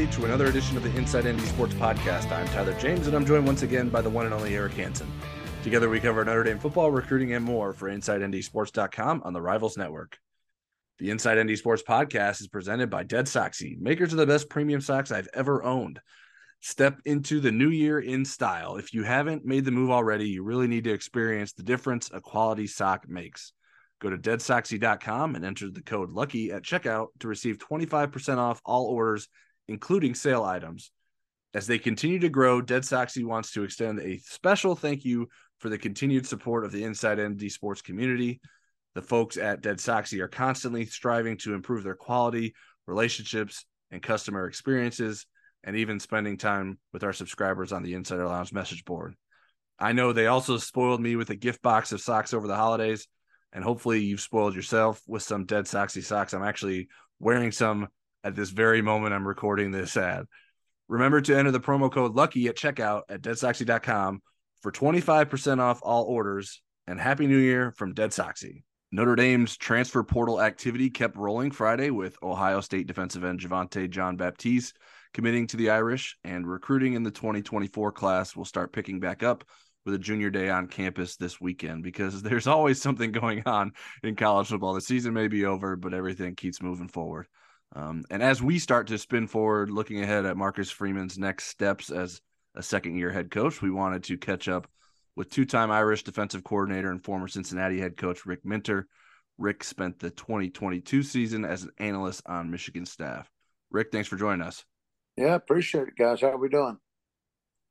Everybody, to another edition of the Inside ND Sports Podcast. I'm Tyler James, and I'm joined once again by the one and only Eric Hansen. Together, we cover Notre Dame football, recruiting, and more for InsideNDSports.com on the Rivals Network. The Inside ND Sports Podcast is presented by Dead Soxy, makers of the best premium socks I've ever owned. Step into the new year in style. If you haven't made the move already, you really need to experience the difference a quality sock makes. Go to deadsoxy.com and enter the code LUCKY at checkout to receive 25% off all orders, including sale items. As they continue to grow, Dead Soxy wants to extend a special thank you for the continued support of the Inside ND sports community. The folks at Dead Soxy are constantly striving to improve their quality, relationships, and customer experiences, and even spending time with our subscribers on the Insider Lounge message board. I know they also spoiled me with a gift box of socks over the holidays and hopefully you've spoiled yourself with some dead soxy socks. I'm actually wearing some at this very moment I'm recording this ad. Remember to enter the promo code LUCKY at checkout at deadsoxy.com for 25% off all orders and happy new year from Dead Soxy. Notre Dame's transfer portal activity kept rolling Friday with Ohio State defensive end Javontae Jean-Baptiste committing to the Irish and recruiting in the 2024 class will start picking back up with a junior day on campus this weekend because there's always something going on in college football. The season may be over, but everything keeps moving forward. Um, and as we start to spin forward, looking ahead at Marcus Freeman's next steps as a second year head coach, we wanted to catch up with two time Irish defensive coordinator and former Cincinnati head coach Rick Minter. Rick spent the 2022 season as an analyst on Michigan staff. Rick, thanks for joining us. Yeah, appreciate it, guys. How are we doing?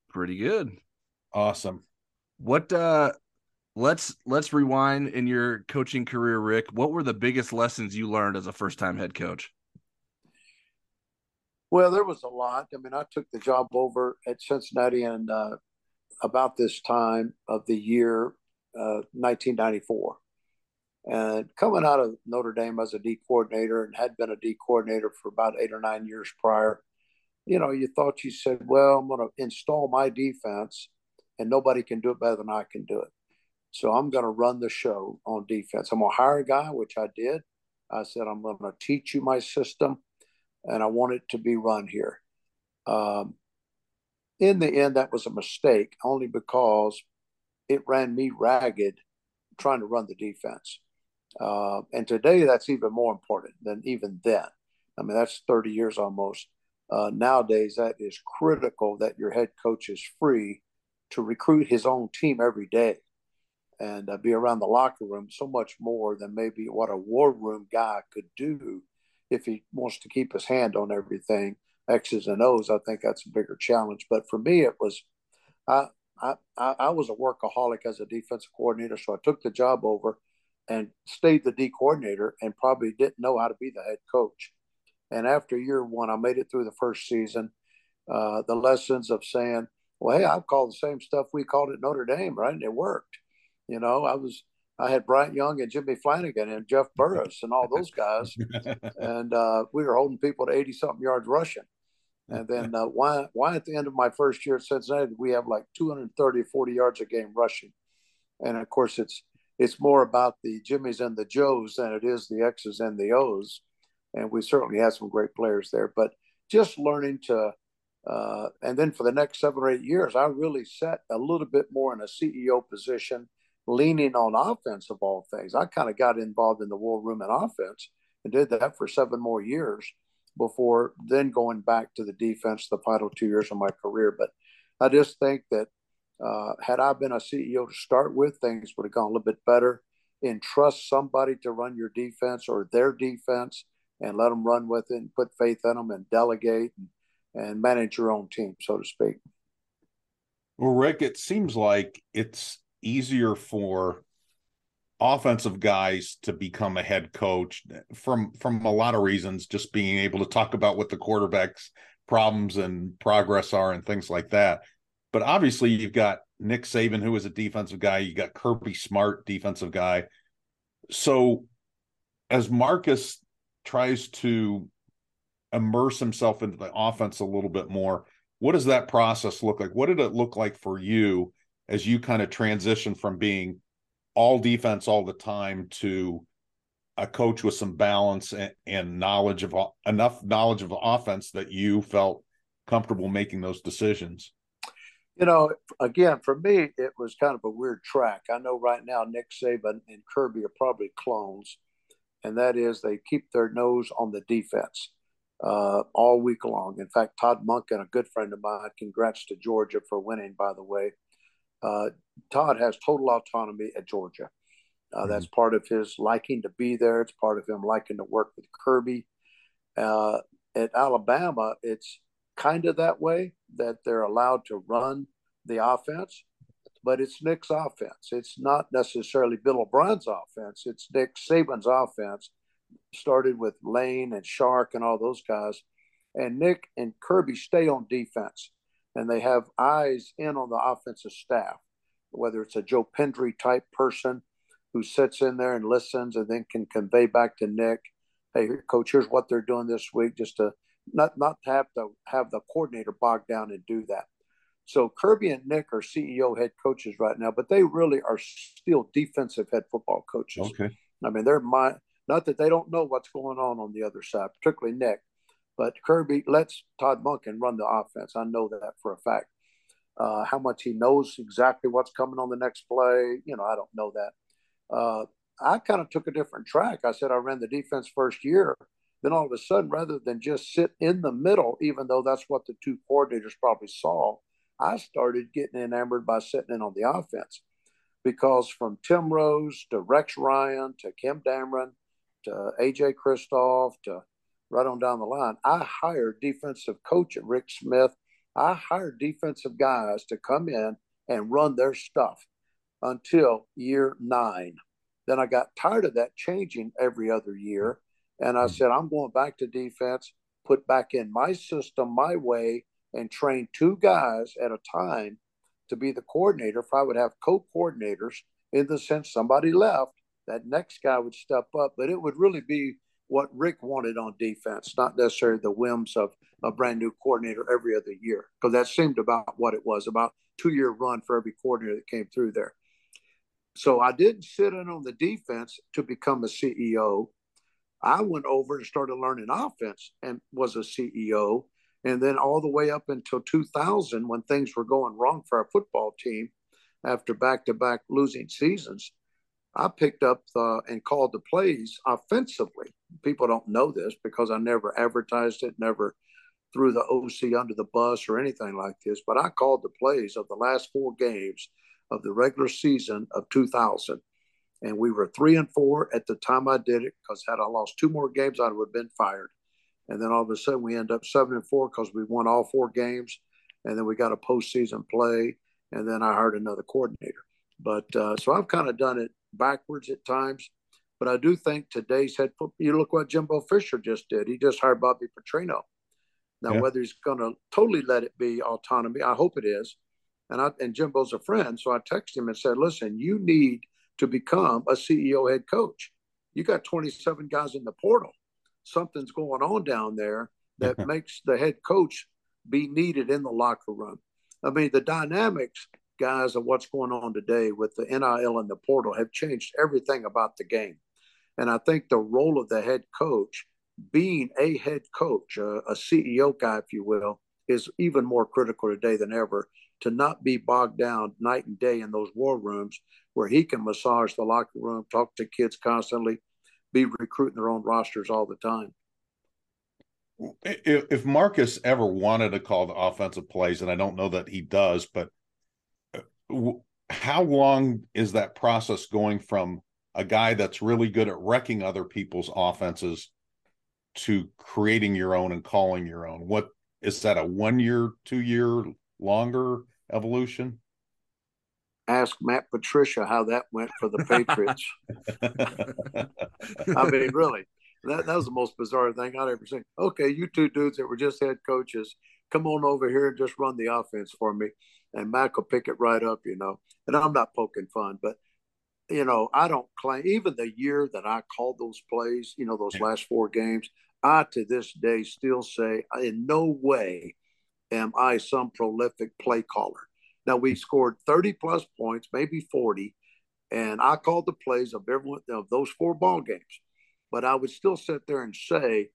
Pretty good. Awesome. What uh let's let's rewind in your coaching career, Rick. What were the biggest lessons you learned as a first time head coach? Well, there was a lot. I mean, I took the job over at Cincinnati in uh, about this time of the year, uh, 1994. And coming out of Notre Dame as a D coordinator and had been a D coordinator for about eight or nine years prior, you know, you thought you said, well, I'm going to install my defense and nobody can do it better than I can do it. So I'm going to run the show on defense. I'm going to hire a guy, which I did. I said, I'm going to teach you my system, and I want it to be run here. Um, in the end, that was a mistake only because it ran me ragged trying to run the defense. Uh, and today, that's even more important than even then. I mean, that's 30 years almost. Uh, nowadays, that is critical that your head coach is free to recruit his own team every day and uh, be around the locker room so much more than maybe what a war room guy could do if he wants to keep his hand on everything x's and o's i think that's a bigger challenge but for me it was i i i was a workaholic as a defensive coordinator so i took the job over and stayed the d coordinator and probably didn't know how to be the head coach and after year one i made it through the first season uh, the lessons of saying well, hey, I've called the same stuff we called at Notre Dame, right? And it worked. You know, I was I had Bryant Young and Jimmy Flanigan and Jeff Burris and all those guys, and uh, we were holding people to eighty something yards rushing. And then uh, why why at the end of my first year at Cincinnati we have like 230 40 yards a game rushing, and of course it's it's more about the Jimmys and the Joes than it is the X's and the O's, and we certainly had some great players there. But just learning to uh, and then for the next seven or eight years, I really sat a little bit more in a CEO position, leaning on offense of all things. I kind of got involved in the war room and offense and did that for seven more years before then going back to the defense the final two years of my career. But I just think that uh, had I been a CEO to start with, things would have gone a little bit better. Entrust somebody to run your defense or their defense and let them run with it and put faith in them and delegate and and manage your own team, so to speak. Well, Rick, it seems like it's easier for offensive guys to become a head coach from from a lot of reasons just being able to talk about what the quarterback's problems and progress are and things like that but obviously you've got Nick Saban who is a defensive guy you got Kirby Smart defensive guy so as Marcus tries to immerse himself into the offense a little bit more. What does that process look like? What did it look like for you as you kind of transition from being all defense all the time to a coach with some balance and, and knowledge of enough knowledge of offense that you felt comfortable making those decisions? You know, again, for me, it was kind of a weird track. I know right now Nick Saban and Kirby are probably clones, and that is they keep their nose on the defense uh, all week long. In fact, Todd Monken, a good friend of mine, congrats to Georgia for winning, by the way. Uh, Todd has total autonomy at Georgia. Uh, mm-hmm. That's part of his liking to be there. It's part of him liking to work with Kirby. Uh, at Alabama, it's kind of that way that they're allowed to run the offense, but it's Nick's offense. It's not necessarily Bill O'Brien's offense. It's Nick Saban's offense. Started with Lane and Sark and all those guys, and Nick and Kirby stay on defense, and they have eyes in on the offensive staff, whether it's a Joe Pendry type person who sits in there and listens and then can convey back to Nick, hey, coach, here's what they're doing this week, just to not not to have to have the coordinator bogged down and do that. So Kirby and Nick are CEO head coaches right now, but they really are still defensive head football coaches. Okay. I mean, they're my not that they don't know what's going on on the other side, particularly Nick, but Kirby lets Todd Monken run the offense. I know that for a fact. Uh, how much he knows exactly what's coming on the next play, you know, I don't know that. Uh, I kind of took a different track. I said I ran the defense first year. Then all of a sudden, rather than just sit in the middle, even though that's what the two coordinators probably saw, I started getting enamored by sitting in on the offense. Because from Tim Rose to Rex Ryan to Kim Dameron to AJ Christoff to right on down the line, I hired defensive coach at Rick Smith. I hired defensive guys to come in and run their stuff until year nine. Then I got tired of that changing every other year. And I hmm. said, I'm going back to defense, put back in my system, my way, and train two guys at a time to be the coordinator. If I would have co coordinators, in the sense somebody left, that next guy would step up. But it would really be what Rick wanted on defense, not necessarily the whims of a brand new coordinator every other year, because that seemed about what it was about two year run for every coordinator that came through there. So I didn't sit in on the defense to become a CEO. I went over and started learning offense and was a CEO. And then all the way up until 2000, when things were going wrong for our football team after back to back losing seasons, I picked up the, and called the plays offensively. People don't know this because I never advertised it, never threw the OC under the bus or anything like this, but I called the plays of the last four games of the regular season of 2000. And we were three and four at the time I did it because had I lost two more games, I would have been fired. And then all of a sudden we end up seven and four because we won all four games. And then we got a postseason play. And then I hired another coordinator. But uh, so I've kind of done it backwards at times. But I do think today's head football, you look what Jimbo Fisher just did. He just hired Bobby Petrino. Now, yeah. whether he's going to totally let it be autonomy, I hope it is and I and Jimbo's a friend, so I texted him and said, "Listen, you need to become a CEO head coach. You got 27 guys in the portal. Something's going on down there that makes the head coach be needed in the locker room. I mean, the dynamics, guys, of what's going on today with the NIL and the portal have changed everything about the game. And I think the role of the head coach, being a head coach, a, a CEO guy, if you will, is even more critical today than ever to not be bogged down night and day in those war rooms where he can massage the locker room, talk to kids constantly, be recruiting their own rosters all the time. If Marcus ever wanted to call the offensive plays, and I don't know that he does, but uh, how long is that process going from a guy that's really good at wrecking other people's offenses to creating your own and calling your own? What is that a one year, two year, longer evolution? Ask Matt Patricia how that went for the Patriots. I mean, really, that, that was the most bizarre thing I'd ever seen. Okay, you two dudes that were just head coaches, come on over here and just run the offense for me. And will pick it right up, you know. And I'm not poking fun, but you know, I don't claim even the year that I called those plays, you know, those last four games, I to this day still say in no way am I some prolific play caller. Now we mm. scored 30 plus points, maybe 40, and I called the plays of everyone of those four ball games. but I would still sit there and say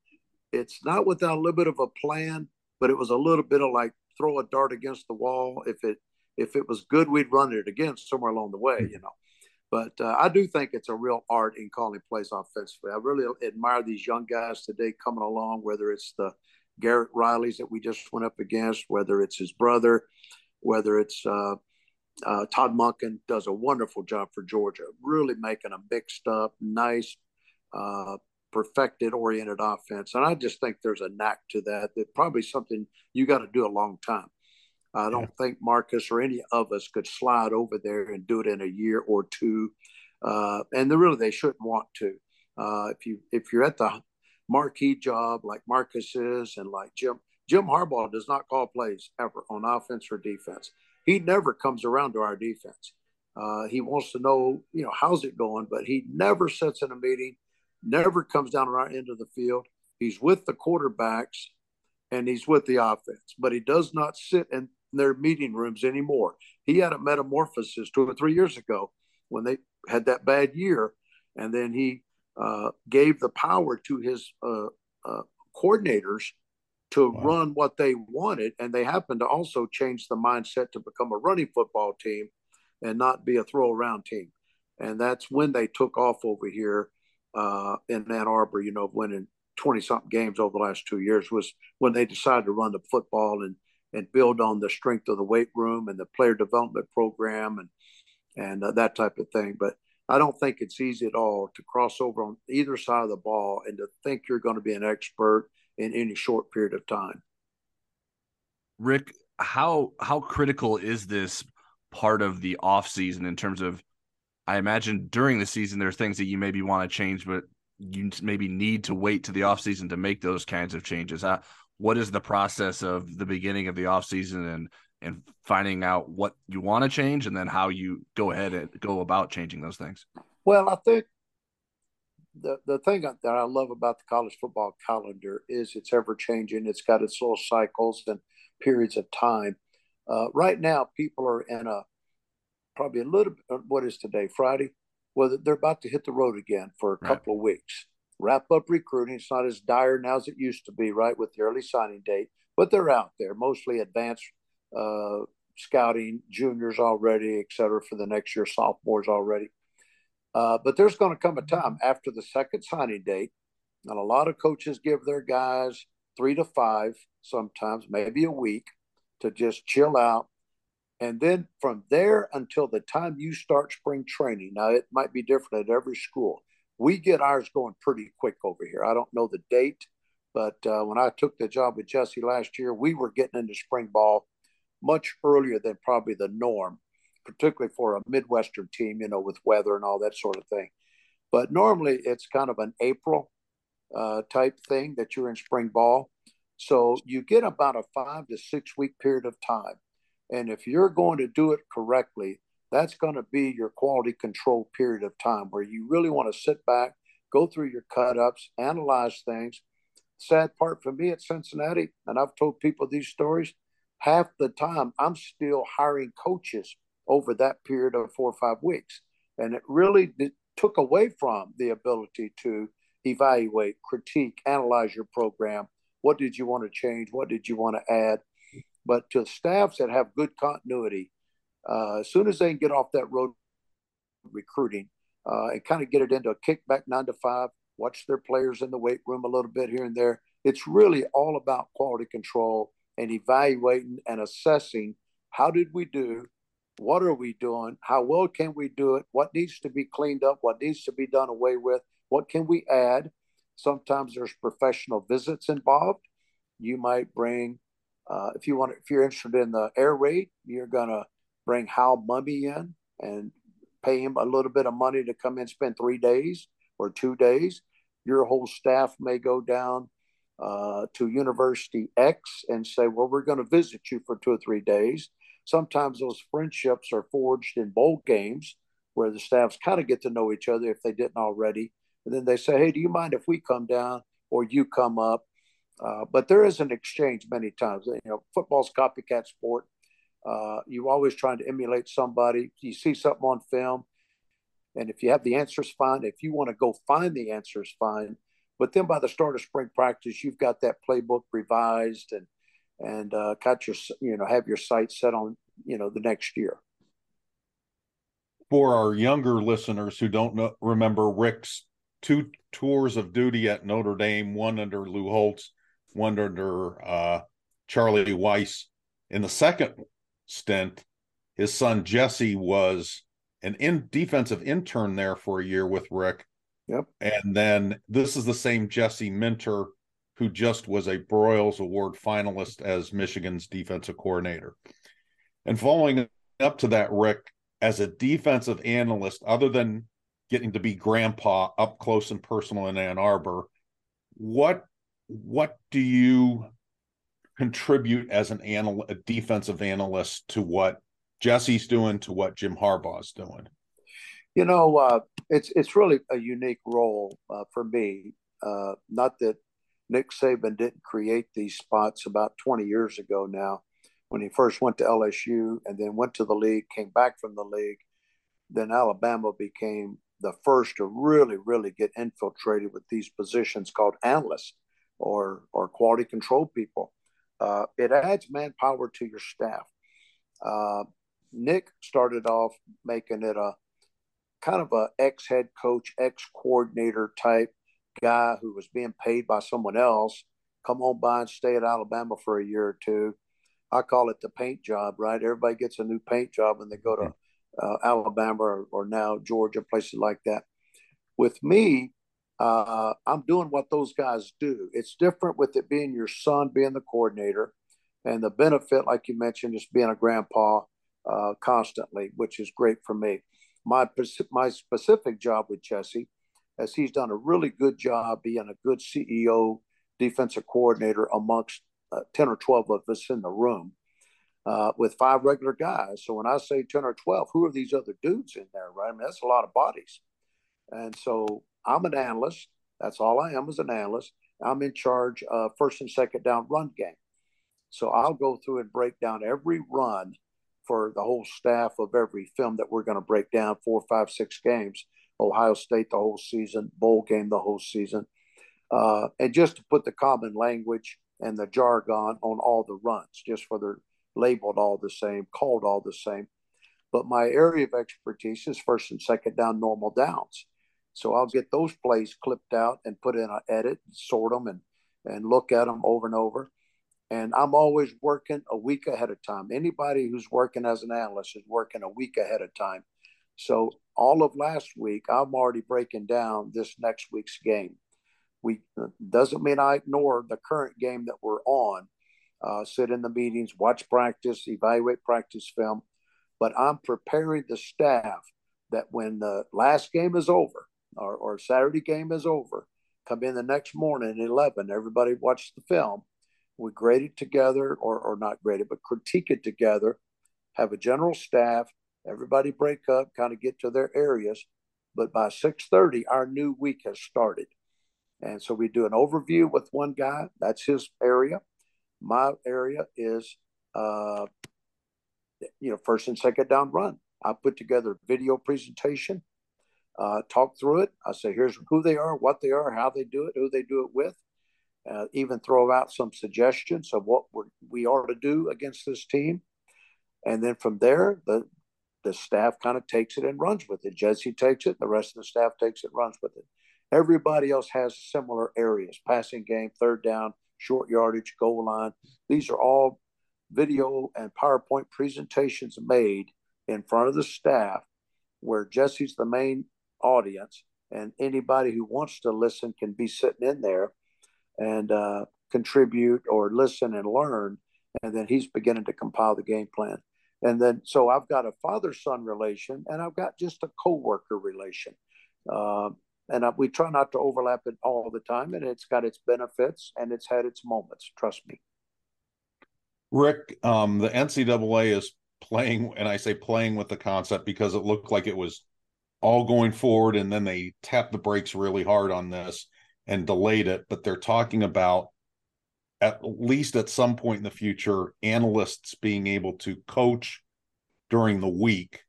it's not without a little bit of a plan, but it was a little bit of like throw a dart against the wall. If it if it was good, we'd run it again somewhere along the way, mm. you know. But uh, I do think it's a real art in calling plays offensively. I really admire these young guys today coming along, whether it's the Garrett Riley's that we just went up against, whether it's his brother, whether it's uh, uh, Todd Monken does a wonderful job for Georgia, really making a mixed up, nice, uh, perfected, oriented offense. And I just think there's a knack to that. That probably something you got to do a long time. I don't yeah. think Marcus or any of us could slide over there and do it in a year or two. Uh, and they really they shouldn't want to. Uh, if you if you're at the marquee job like Marcus is and like Jim Jim Harbaugh does not call plays ever on offense or defense. He never comes around to our defense. Uh, he wants to know, you know, how's it going, but he never sits in a meeting, never comes down on our end of the field. He's with the quarterbacks and he's with the offense, but he does not sit in their meeting rooms anymore. He had a metamorphosis two or three years ago when they had that bad year, and then he uh, gave the power to his uh, uh, coordinators to wow. run what they wanted, and they happened to also change the mindset to become a running football team and not be a throw around team. And that's when they took off over here uh, in Ann Arbor. You know, winning twenty something games over the last two years was when they decided to run the football and and build on the strength of the weight room and the player development program and and uh, that type of thing. But I don't think it's easy at all to cross over on either side of the ball and to think you're going to be an expert in any short period of time. Rick, how how critical is this part of the off season in terms of I imagine during the season there are things that you maybe want to change, but you maybe need to wait to the off season to make those kinds of changes. Uh, what is the process of the beginning of the off season and and finding out what you want to change and then how you go ahead and go about changing those things? Well, I think the the thing that I love about the college football calendar is it's ever changing. It's got its little cycles and periods of time. Uh, right now, people are in a probably a little. Bit, what is today? Friday. Well, they're about to hit the road again for a right. couple of weeks wrap up recruiting. It's not as dire now as it used to be, right, with the early signing date, but they're out there, mostly advanced uh, scouting, juniors already, et cetera, for the next year, sophomores already. Uh, but there's going to come a time after the second signing date, and a lot of coaches give their guys three to five, sometimes maybe a week, to just chill out. And then from there until the time you start spring training, now it might be different at every school we get ours going pretty quick over here. I don't know the date, but uh, when I took the job with Jesse last year, we were getting into spring ball much earlier than probably the norm, particularly for a Midwestern team, you know, with weather and all that sort of thing. But normally it's kind of an April uh, type thing that you're in spring ball. So you get about a five to six week period of time. And if you're going to do it correctly, that's going to be your quality control period of time where you really want to sit back, go through your cut ups, analyze things. Sad part for me at Cincinnati, and I've told people these stories, half the time I'm still hiring coaches over that period of four or five weeks. And it really took away from the ability to evaluate, critique, analyze your program. What did you want to change? What did you want to add? But to staffs that have good continuity, uh, as soon as they can get off that road recruiting uh, and kind of get it into a kickback nine to five, watch their players in the weight room a little bit here and there. It's really all about quality control and evaluating and assessing how did we do, what are we doing, how well can we do it, what needs to be cleaned up, what needs to be done away with, what can we add. Sometimes there's professional visits involved. You might bring, uh, if you want, if you're interested in the air raid, you're gonna bring Hal Mumme in and pay him a little bit of money to come in spend three days or two days. Your whole staff may go down uh, to University X and say, Well, we're going to visit you for two or three days. Sometimes those friendships are forged in bowl games where the staffs kind of get to know each other if they didn't already. And then they say, Hey, do you mind if we come down or you come up? Uh, but there is an exchange many times. You know, football's copycat sport. Uh, you're always trying to emulate somebody. You see something on film, And if you have the answers, fine. If you want to go find the answers, fine. But then by the start of spring practice, you've got that playbook revised and and uh, got your you know have your sights set on you know the next year. For our younger listeners who don't know, remember Rick's two tours of duty at Notre Dame, one under Lou Holtz, one under uh, Charlie Weis. In the second stint, his son Jesse was an in defensive intern there for a year with Rick. Yep. And then this is the same Jesse Minter who just was a Broyles Award finalist as Michigan's defensive coordinator. And following up to that, Rick, as a defensive analyst, other than getting to be grandpa up close and personal in Ann Arbor, what what do you contribute as an anal- a defensive analyst to what Jesse's doing to what Jim Harbaugh's doing? You know, uh, it's it's really a unique role uh, for me. Uh, not that Nick Saban didn't create these spots about 20 years ago now, when he first went to LSU and then went to the league, came back from the league. Then Alabama became the first to really, really get infiltrated with these positions called analysts or or quality control people. Uh, it adds manpower to your staff. Uh, Nick started off making it a kind of a ex head coach, ex coordinator type guy who was being paid by someone else. Come on by and stay at Alabama for a year or two. I call it the paint job, right? Everybody gets a new paint job when they go to uh, Alabama or, or, now Georgia, places like that. With me, uh, I'm doing what those guys do. It's different with it being your son being the coordinator, and the benefit, like you mentioned, is being a grandpa uh, constantly, which is great for me. My my specific job with Jesse, as he's done a really good job being a good CEO, defensive coordinator amongst uh, ten or twelve of us in the room. Uh, with five regular guys. So when I say 10 or 12, who are these other dudes in there, right? I mean, that's a lot of bodies. And so I'm an analyst. That's all I am as an analyst. I'm in charge of first and second down run game. So I'll go through and break down every run for the whole staff of every film that we're going to break down four, five, six games. Ohio State the whole season, bowl game the whole season. Uh, and just to put the common language and the jargon on all the runs, just for they're labeled all the same, called all the same. But my area of expertise is first and second down normal downs. So I'll get those plays clipped out and put in an edit, sort them, and and look at them over and over. And I'm always working a week ahead of time. Anybody who's working as an analyst is working a week ahead of time. So all of last week, I'm already breaking down this next week's game. We doesn't mean I ignore the current game that we're on. Uh, sit in the meetings, watch practice, evaluate practice film, but I'm preparing the staff that when the last game is over, or, or Saturday game is over, come in the next morning at 11, everybody watch the film. We grade it together, or, or not grade it, but critique it together, have a general staff, everybody break up, kind of get to their areas. But by 6.30, our new week has started. And so we do an overview with one guy. That's his area. My area is, uh, you know, first and second down run. I put together a video presentation uh, talk through it. I say, here's who they are, what they are, how they do it, who they do it with. Uh, even throw out some suggestions of what we're, we are to do against this team. And then from there, the the staff kind of takes it and runs with it. Jesse takes it, the rest of the staff takes it, runs with it. Everybody else has similar areas: passing game, third down, short yardage, goal line. These are all video and PowerPoint presentations made in front of the staff, where Jesse's the main audience, and anybody who wants to listen can be sitting in there and uh, contribute or listen and learn. And then he's beginning to compile the game plan. And then, so I've got a father son relation and I've got just a co worker relation. Uh, and I, we try not to overlap it all the time. And it's got its benefits and it's had its moments. Trust me. Rick, um, the NCAA is playing, and I say playing with the concept because it looked like it was all going forward and then they tapped the brakes really hard on this and delayed it but they're talking about at least at some point in the future analysts being able to coach during the week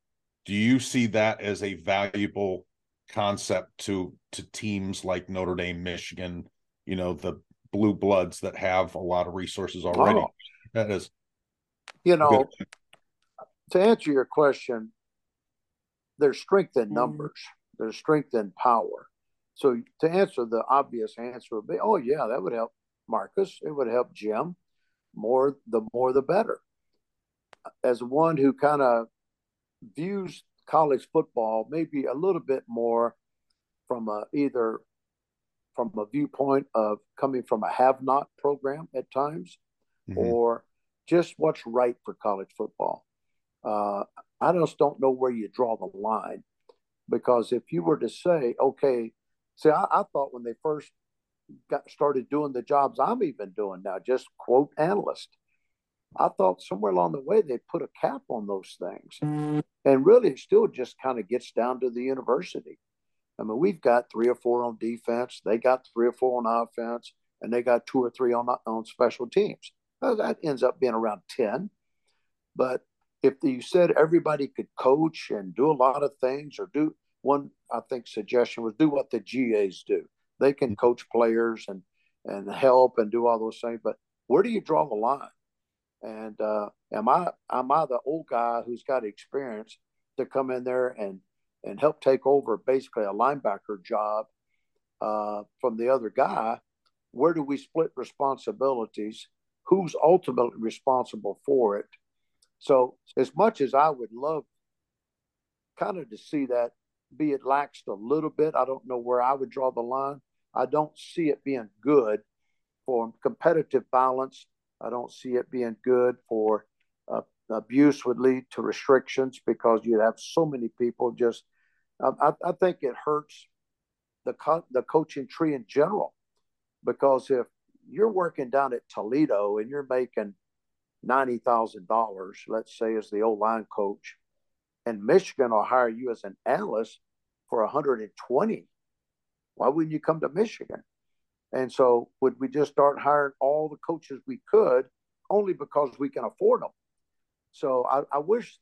do you see that as a valuable concept to to teams like Notre Dame, Michigan, you know, the blue bloods that have a lot of resources already? Oh. That is you know to answer your question, there's strength in mm-hmm. numbers, there's strength in power. So to answer the obvious answer would be, oh yeah, that would help Marcus. It would help Jim. More the more the better. As one who kind of views college football maybe a little bit more from a, either from a viewpoint of coming from a have not program at times mm-hmm. or just what's right for college football. Uh, I just don't know where you draw the line because if you were to say, okay, see, I, I thought when they first got started doing the jobs I'm even doing now, just quote analyst. I thought somewhere along the way they put a cap on those things. And really, it still just kind of gets down to the university. I mean, we've got three or four on defense, they got three or four on offense, and they got two or three on, on special teams. Well, that ends up being around 10. But if you said everybody could coach and do a lot of things or do one, I think, suggestion was do what the GAs do. They can mm. coach players and, and help and do all those things. But where do you draw the line? And uh, am I am I the old guy who's got experience to come in there and and help take over basically a linebacker job uh, from the other guy? Where do we split responsibilities? Who's ultimately responsible for it? So, as much as I would love kind of to see that be it laxed a little bit, I don't know where I would draw the line. I don't see it being good for competitive balance I don't see it being good for uh, abuse would lead to restrictions because you'd have so many people just. I, I think it hurts the co- the coaching tree in general because if you're working down at Toledo and you're making ninety thousand dollars, let's say as the old line coach, and Michigan will hire you as an analyst for 120. Why wouldn't you come to Michigan? And so, would we just start hiring all the coaches we could only because we can afford them? So, I, I wish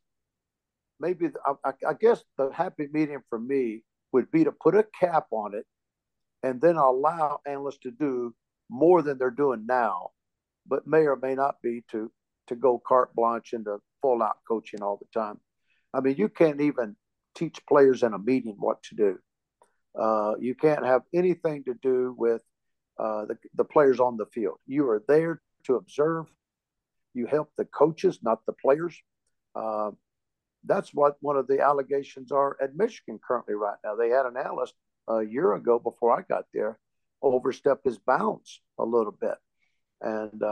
maybe, I, I, guess the happy medium for me would be to put a cap on it and then allow analysts to do more than they're doing now, but may or may not be to to go carte blanche into full out coaching all the time. I mean, you can't even teach players in a meeting what to do. Uh, you can't have anything to do with uh, the, the players on the field. You are there to observe. You help the coaches, not the players. Uh, that's what one of the allegations are at Michigan currently right now. They had an analyst a year ago before I got there overstep his bounds a little bit, and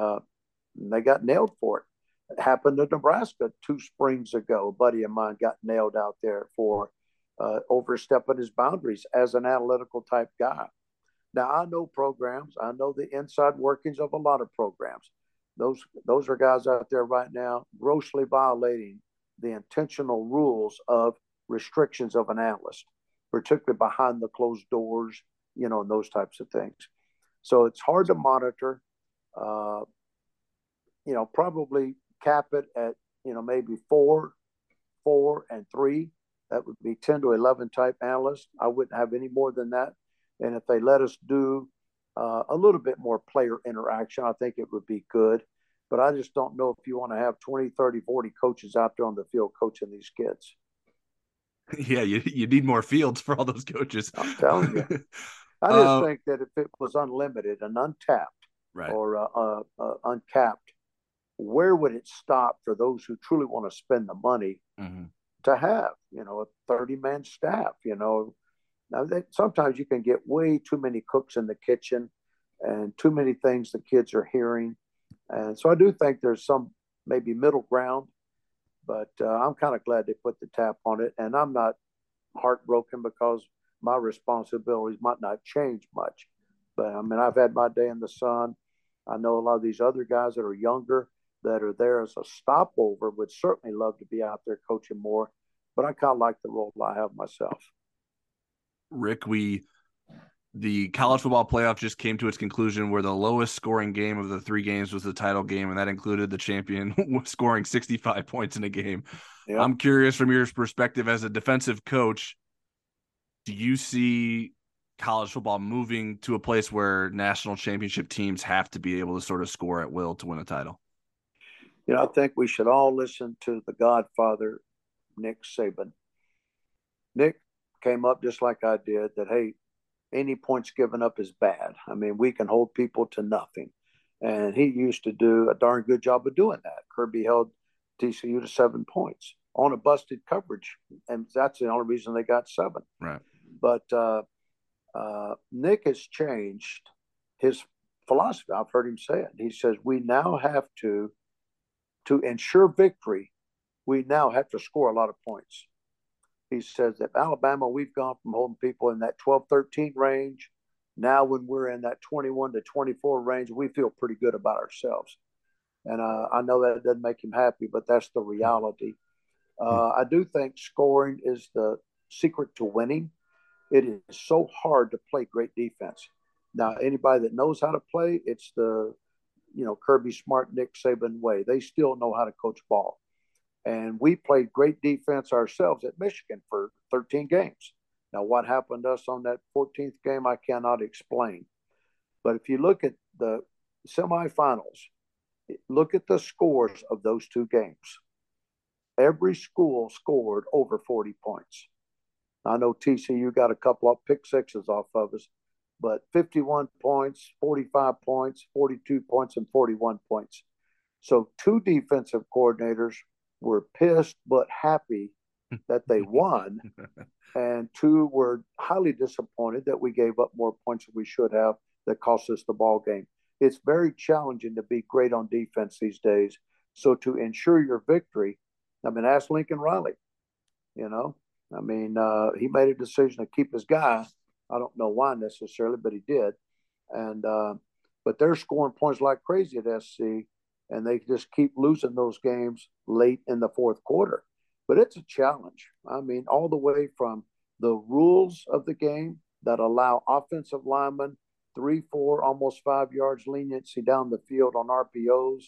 uh, they got nailed for it. It happened in Nebraska two springs ago. A buddy of mine got nailed out there for uh, overstepping his boundaries as an analytical type guy. Now I know programs. I know the inside workings of a lot of programs. Those those are guys out there right now grossly violating the intentional rules of restrictions of an analyst, particularly behind the closed doors, you know, and those types of things. So it's hard to monitor. Uh, you know, probably cap it at you know maybe four, four and three. That would be ten to eleven type analysts. I wouldn't have any more than that. And if they let us do uh, a little bit more player interaction, I think it would be good. But I just don't know if you want to have 20, 30, 40 coaches out there on the field coaching these kids. Yeah, you, you need more fields for all those coaches. I'm telling you. I just uh, think that if it was unlimited and untapped right. or uh, uh, uh, uncapped, where would it stop for those who truly want to spend the money mm-hmm. to have, you know, a 30 man staff, you know, now, they, sometimes you can get way too many cooks in the kitchen and too many things the kids are hearing. And so I do think there's some maybe middle ground, but uh, I'm kind of glad they put the tap on it. And I'm not heartbroken because my responsibilities might not change much. But I mean, I've had my day in the sun. I know a lot of these other guys that are younger that are there as a stopover would certainly love to be out there coaching more. But I kind of like the role I have myself. Rick, we the college football playoff just came to its conclusion where the lowest scoring game of the three games was the title game, and that included the champion scoring 65 points in a game. Yeah. I'm curious from your perspective as a defensive coach, do you see college football moving to a place where national championship teams have to be able to sort of score at will to win a title? You know, I think we should all listen to the godfather, Nick Saban. Nick came up just like I did that, hey, any points given up is bad. I mean, we can hold people to nothing. And he used to do a darn good job of doing that. Kirby held TCU to seven points on a busted coverage. And that's the only reason they got seven. Right. But uh, uh, Nick has changed his philosophy. I've heard him say it. He says, we now have to, to ensure victory, we now have to score a lot of points he says that Alabama, we've gone from holding people in that 12, 13 range. Now, when we're in that 21 to 24 range, we feel pretty good about ourselves. And uh, I know that doesn't make him happy, but that's the reality. Uh, I do think scoring is the secret to winning. It is so hard to play great defense. Now, anybody that knows how to play, it's the, you know, Kirby Smart, Nick Saban way. They still know how to coach ball. And we played great defense ourselves at Michigan for 13 games. Now, what happened to us on that 14th game, I cannot explain. But if you look at the semifinals, look at the scores of those two games. Every school scored over 40 points. I know TCU got a couple of pick sixes off of us, but 51 points, 45 points, 42 points, and 41 points. So, two defensive coordinators were pissed but happy that they won, and two were highly disappointed that we gave up more points than we should have that cost us the ball game. It's very challenging to be great on defense these days. So to ensure your victory, I mean, ask Lincoln Riley. You know, I mean, uh, he made a decision to keep his guy. I don't know why necessarily, but he did. And uh, but they're scoring points like crazy at SC, and they just keep losing those games late in the fourth quarter. But it's a challenge. I mean, all the way from the rules of the game that allow offensive linemen three, four, almost five yards leniency down the field on RPOs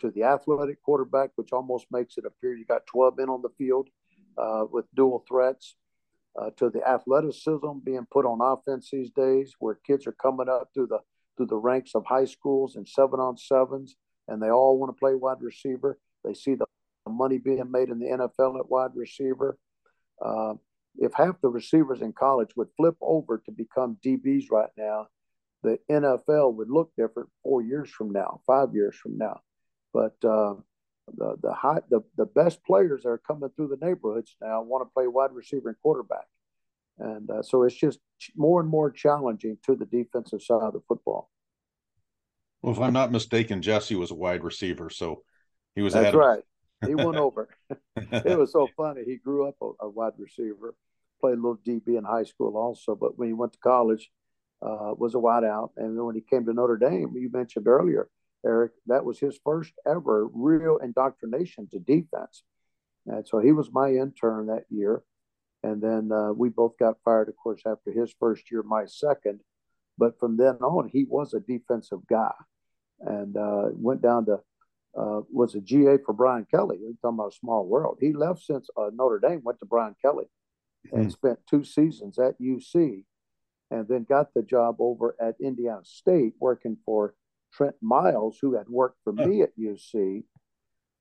to the athletic quarterback, which almost makes it appear you got 12 men on the field uh, with dual threats, uh, to the athleticism being put on offense these days, where kids are coming up through the through the ranks of high schools and seven on sevens and they all want to play wide receiver. They see the money being made in the NFL at wide receiver. Uh, if half the receivers in college would flip over to become DBs right now, the NFL would look different four years from now, five years from now. But uh, the the high the, the best players that are coming through the neighborhoods now want to play wide receiver and quarterback, and uh, so it's just more and more challenging to the defensive side of the football. Well, if I'm not mistaken, Jesse was a wide receiver, so he was. That's right. He went over. it was so funny. He grew up a, a, wide receiver, played a little DB in high school also, but when he went to college, uh, was a wide out. And then when he came to Notre Dame, you mentioned earlier, Eric, that was his first ever real indoctrination to defense. And so he was my intern that year. And then uh, we both got fired, of course, after his first year, my second. But from then on, he was a defensive guy and uh, went down to, uh, was a GA for Brian Kelly. We're talking about a small world. He left since uh, Notre Dame, went to Brian Kelly and mm. spent two seasons at UC and then got the job over at Indiana State working for Trent Miles, who had worked for me at UC.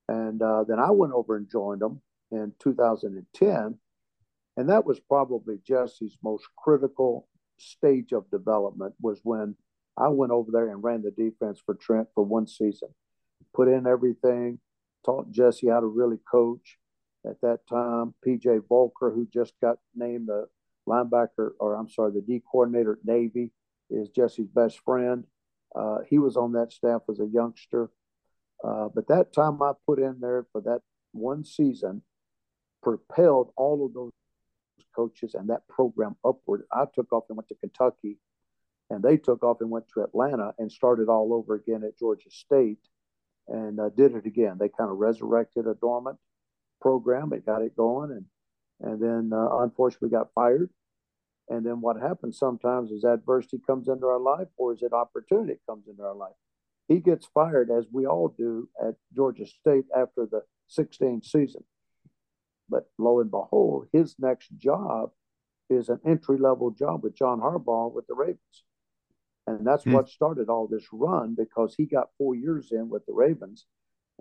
And uh, then I went over and joined them in 2010. And that was probably Jesse's most critical stage of development was when I went over there and ran the defense for Trent for one season, put in everything, taught Jesse how to really coach. At that time, PJ Volker, who just got named the linebacker, or I'm sorry, the D coordinator at Navy, is Jesse's best friend. Uh, he was on that staff as a youngster. Uh, but that time I put in there for that one season propelled all of those coaches and that program upward. I took off and went to Kentucky, and they took off and went to Atlanta and started all over again at Georgia State and uh, did it again. They kind of resurrected a dormant program. They got it going, and and then uh, unfortunately got fired. And then what happens sometimes is adversity comes into our life, or is it opportunity comes into our life? He gets fired, as we all do, at Georgia State after the 16 season. But lo and behold, his next job is an entry level job with John Harbaugh with the Ravens. And that's hmm. what started all this run because he got four years in with the Ravens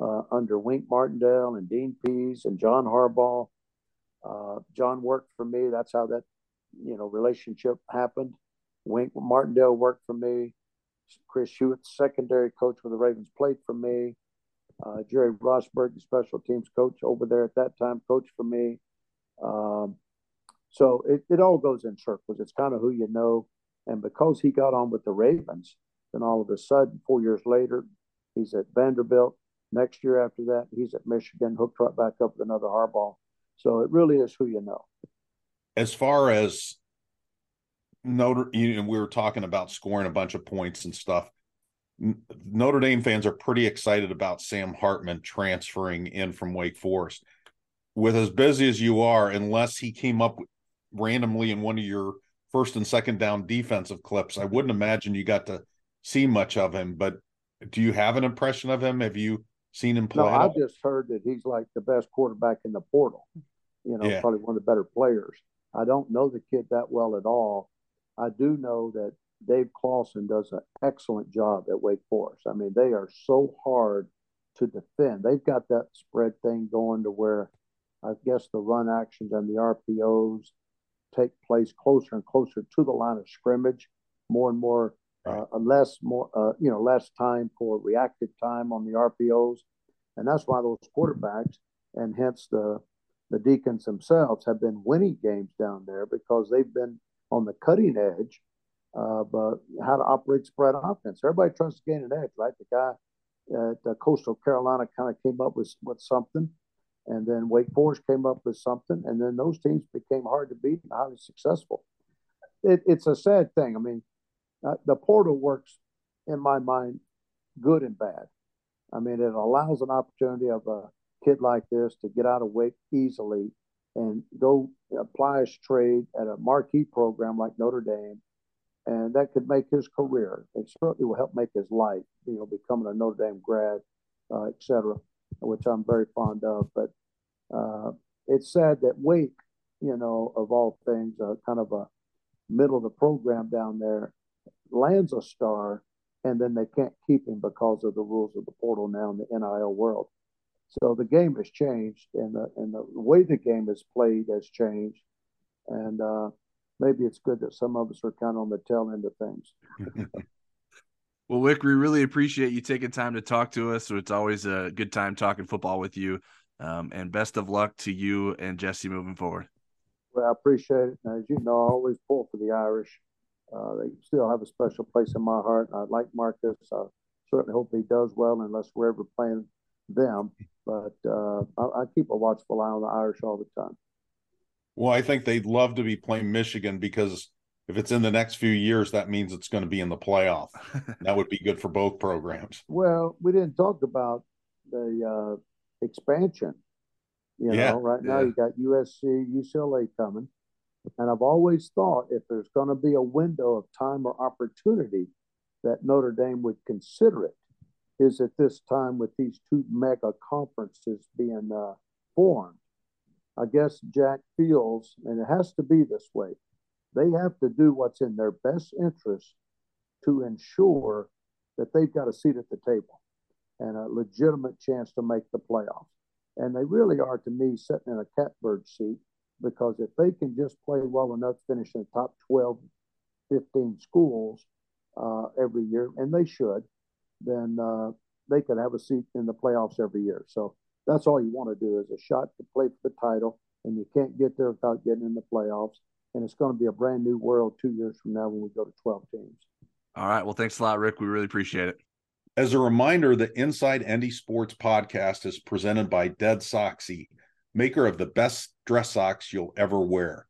uh, under Wink Martindale and Dean Pees and John Harbaugh. Uh, John worked for me. That's how that you know relationship happened. Wink Martindale worked for me. Chris Hewitt, secondary coach for the Ravens, played for me. Uh, Jerry Rosburg, the special teams coach over there at that time, coached for me. Um, so it, it all goes in circles. It's kind of who you know. And because he got on with the Ravens, then all of a sudden, four years later, he's at Vanderbilt. Next year after that, he's at Michigan, hooked right back up with another Harbaugh. So it really is who you know. As far as Notre, you know, we were talking about scoring a bunch of points and stuff. Notre Dame fans are pretty excited about Sam Hartman transferring in from Wake Forest. With as busy as you are, unless he came up randomly in one of your first and second down defensive clips, I wouldn't imagine you got to see much of him. But do you have an impression of him? Have you seen him play? No, I just heard that he's like the best quarterback in the portal. You know, yeah. probably one of the better players. I don't know the kid that well at all. I do know that Dave Clawson does an excellent job at Wake Forest. I mean, they are so hard to defend. They've got that spread thing going to where I guess the run actions and the RPOs take place closer and closer to the line of scrimmage, more and more, right. uh, less more, uh, you know, less time for reactive time on the RPOs, and that's why those quarterbacks and hence the the Deacons themselves have been winning games down there because they've been on the cutting edge of uh, how to operate spread offense. Everybody tries to gain an edge, right? The guy at uh, Coastal Carolina kind of came up with, with something, and then Wake Forest came up with something, and then those teams became hard to beat and highly successful. It, it's a sad thing. I mean, uh, the portal works, in my mind, good and bad. I mean, it allows an opportunity of a kid like this to get out of Wake easily and go apply his trade at a marquee program like Notre Dame, and that could make his career. It certainly will help make his life, you know, becoming a Notre Dame grad, uh, et cetera, which I'm very fond of. But uh, it's sad that Wake, you know, of all things, uh, kind of a middle of the program down there, lands a star, and then they can't keep him because of the rules of the portal now in the NIL world. So the game has changed, and the and the way the game is played has changed, and uh, maybe it's good that some of us are kind of on the tail end of things. well, Rick, we really appreciate you taking time to talk to us. So it's always a good time talking football with you, um, and best of luck to you and Jesse moving forward. Well, I appreciate it. As you know, I always pull for the Irish. Uh, they still have a special place in my heart. I like Marcus. I certainly hope he does well, unless we're ever playing them. But uh, I, I, keep a watchful eye on the Irish all the time. Well, I think they'd love to be playing Michigan because if it's in the next few years, that means it's going to be in the playoff. that would be good for both programs. Well, we didn't talk about the uh, expansion. You know, yeah, right now you got USC, UCLA coming. And I've always thought if there's going to be a window of time or opportunity that Notre Dame would consider it is at this time with these two mega conferences being uh, formed. I guess Jack feels, and it has to be this way, they have to do what's in their best interest to ensure that they've got a seat at the table and a legitimate chance to make the playoffs. And they really are, to me, sitting in a catbird seat because if they can just play well enough, finish in the top 12, 15 schools uh, every year, and they should, then uh, they could have a seat in the playoffs every year. So that's all you want to do is a shot to play for the title, and you can't get there without getting in the playoffs. And it's going to be a brand new world two years from now when we go to 12 teams. All right. Well, thanks a lot, Rick. We really appreciate it. As a reminder, the Inside ND Sports podcast is presented by Dead Soxy, maker of the best dress socks you'll ever wear.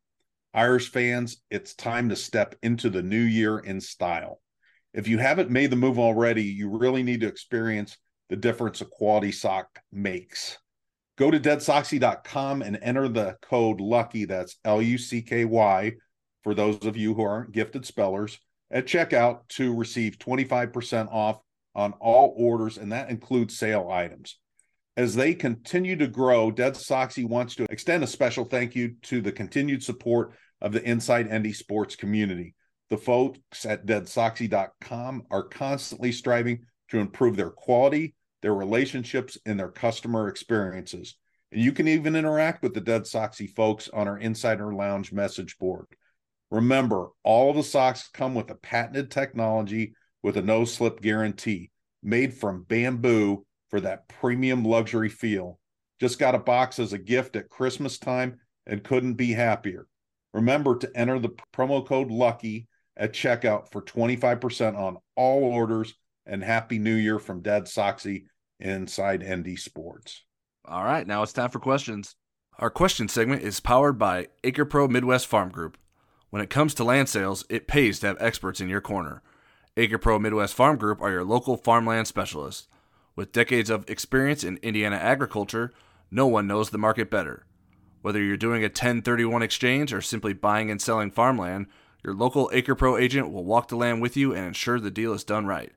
Irish fans, it's time to step into the new year in style. If you haven't made the move already, you really need to experience the difference a quality sock makes. Go to deadsoxy.com and enter the code LUCKY, that's L U C K Y, for those of you who aren't gifted spellers at checkout to receive 25% off on all orders, and that includes sale items. As they continue to grow, Dead Soxy wants to extend a special thank you to the continued support of the Inside ND Sports community. The folks at deadsoxy.com are constantly striving to improve their quality, their relationships, and their customer experiences. And you can even interact with the Dead Soxy folks on our Insider Lounge message board. Remember, all the socks come with a patented technology with a no slip guarantee made from bamboo for that premium luxury feel. Just got a box as a gift at Christmas time and couldn't be happier. Remember to enter the promo code LUCKY at checkout for 25% on all orders and happy new year from Dead Soxy inside ND Sports. All right, now it's time for questions. Our question segment is powered by Acre Pro Midwest Farm Group. When it comes to land sales, it pays to have experts in your corner. Acre Pro Midwest Farm Group are your local farmland specialists. With decades of experience in Indiana agriculture, no one knows the market better. Whether you're doing a 1031 exchange or simply buying and selling farmland, your local Acre Pro agent will walk the land with you and ensure the deal is done right.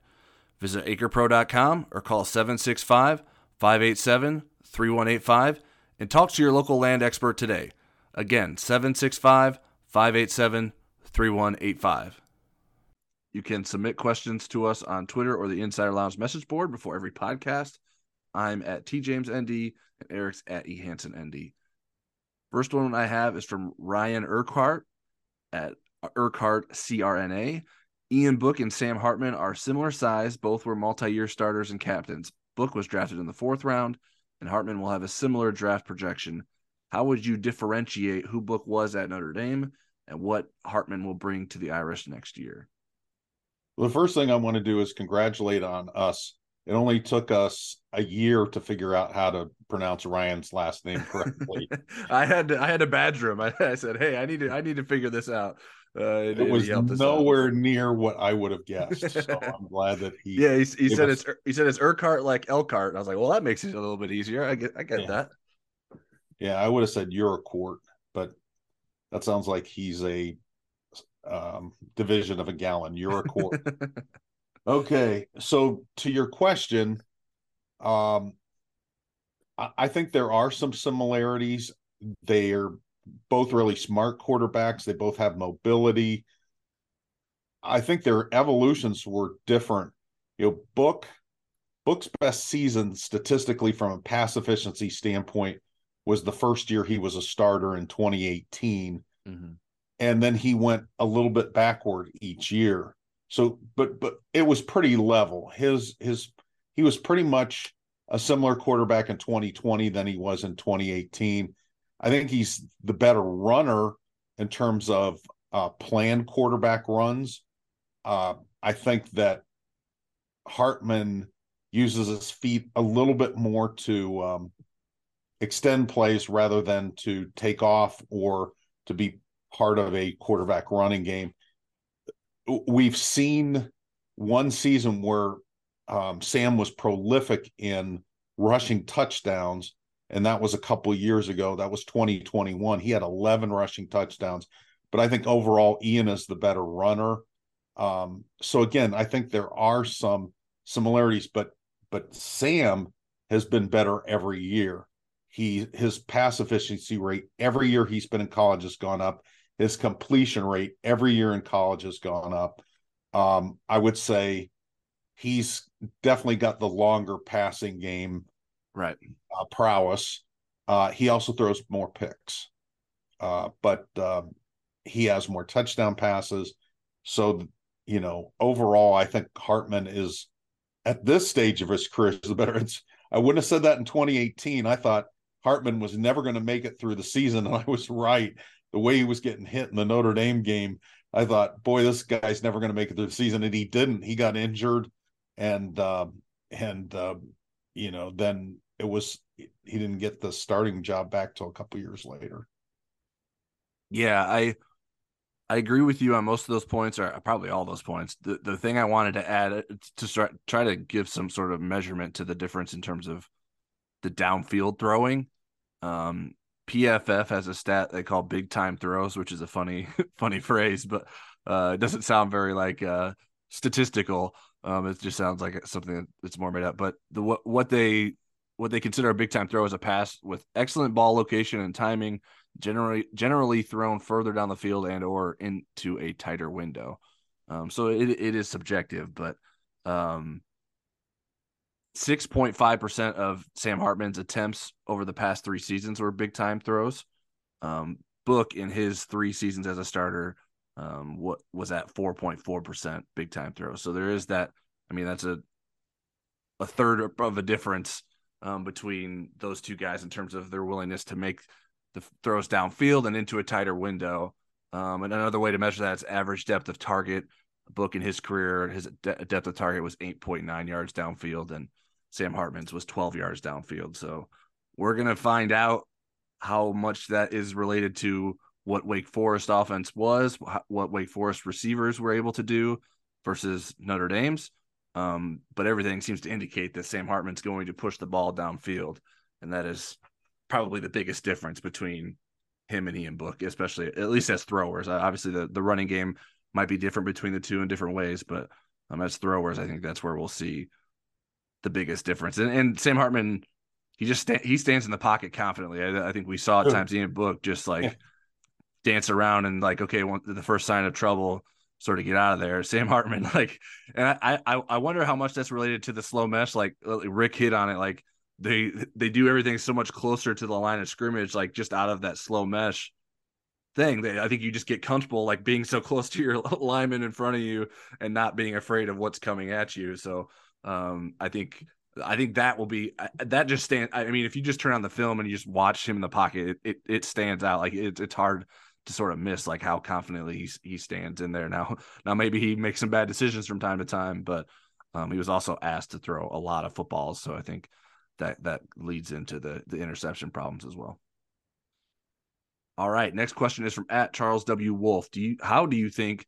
Visit acrepro.com or call 765 587 3185 and talk to your local land expert today. Again, 765 587 3185. You can submit questions to us on Twitter or the Insider Lounge message board before every podcast. I'm at TJamesND and Eric's at EHansenND. First one I have is from Ryan Urquhart at Urquhart CRNA. Ian Book and Sam Hartman are similar size. Both were multi year starters and captains. Book was drafted in the fourth round, and Hartman will have a similar draft projection. How would you differentiate who Book was at Notre Dame and what Hartman will bring to the Irish next year? Well, the first thing I want to do is congratulate on us. It only took us a year to figure out how to pronounce Ryan's last name correctly. I had to, I had to badger him. I, I, said, "Hey, I need to I need to figure this out." Uh, it, it was nowhere near what I would have guessed. So I'm glad that he. Yeah, he, he said it's he said it's Urquhart like Elkhart. I was like, well, that makes it a little bit easier. I get I get yeah. that. Yeah, I would have said Uriquart, but that sounds like he's a um, division of a gallon. Uriquart. okay, so to your question, um, I, I think there are some similarities. They are both really smart quarterbacks. They both have mobility. I think their evolutions were different. You know, Book Book's best season statistically from a pass efficiency standpoint was the first year he was a starter in 2018. Mm-hmm. And then he went a little bit backward each year. So, but but it was pretty level. His his he was pretty much a similar quarterback in 2020 than he was in 2018. I think he's the better runner in terms of uh, planned quarterback runs. Uh, I think that Hartman uses his feet a little bit more to um, extend plays rather than to take off or to be part of a quarterback running game. We've seen one season where um, Sam was prolific in rushing touchdowns and that was a couple years ago. That was 2021. He had 11 rushing touchdowns, but I think overall Ian is the better runner. Um, so again, I think there are some similarities, but but Sam has been better every year. He his pass efficiency rate every year he's been in college has gone up. His completion rate every year in college has gone up. Um, I would say he's definitely got the longer passing game right uh, prowess. Uh, he also throws more picks, uh, but um, he has more touchdown passes. So, you know, overall, I think Hartman is at this stage of his career is the better. It's, I wouldn't have said that in 2018. I thought Hartman was never going to make it through the season, and I was right. The way he was getting hit in the Notre Dame game, I thought, boy, this guy's never going to make it through the season, and he didn't. He got injured, and um, and uh, you know, then it was he didn't get the starting job back till a couple years later. Yeah, I I agree with you on most of those points, or probably all those points. The the thing I wanted to add uh, to start try to give some sort of measurement to the difference in terms of the downfield throwing. Um, PFF has a stat they call big time throws, which is a funny funny phrase, but uh, it doesn't sound very like uh, statistical. Um, it just sounds like something that's more made up. But the what what they what they consider a big time throw is a pass with excellent ball location and timing, generally generally thrown further down the field and or into a tighter window. Um, so it it is subjective, but um, 6.5% of Sam Hartman's attempts over the past three seasons were big time throws. Um, Book in his three seasons as a starter um, what was at 4.4% big time throws. So there is that. I mean, that's a a third of a difference um, between those two guys in terms of their willingness to make the throws downfield and into a tighter window. Um, and another way to measure that is average depth of target. Book in his career, his de- depth of target was 8.9 yards downfield, and Sam Hartman's was 12 yards downfield. So we're gonna find out how much that is related to what Wake Forest offense was, what Wake Forest receivers were able to do versus Notre Dame's. Um, but everything seems to indicate that Sam Hartman's going to push the ball downfield, and that is probably the biggest difference between him and Ian Book, especially at least as throwers. Obviously, the the running game might be different between the two in different ways, but um, as throwers, I think that's where we'll see the biggest difference. And, and Sam Hartman, he just sta- he stands in the pocket confidently. I, I think we saw at times Ian Book just like yeah. dance around and like, okay, the first sign of trouble, sort of get out of there. Sam Hartman, like, and I I I wonder how much that's related to the slow mesh. Like uh, Rick hit on it, like they they do everything so much closer to the line of scrimmage, like just out of that slow mesh thing. They, I think you just get comfortable like being so close to your lineman in front of you and not being afraid of what's coming at you. So um, I think I think that will be that just stand. I mean, if you just turn on the film and you just watch him in the pocket, it it, it stands out. Like it, it's hard to sort of miss like how confidently he he stands in there now. Now maybe he makes some bad decisions from time to time, but um, he was also asked to throw a lot of footballs, so I think that that leads into the the interception problems as well. All right, next question is from at Charles W. Wolf. Do you how do you think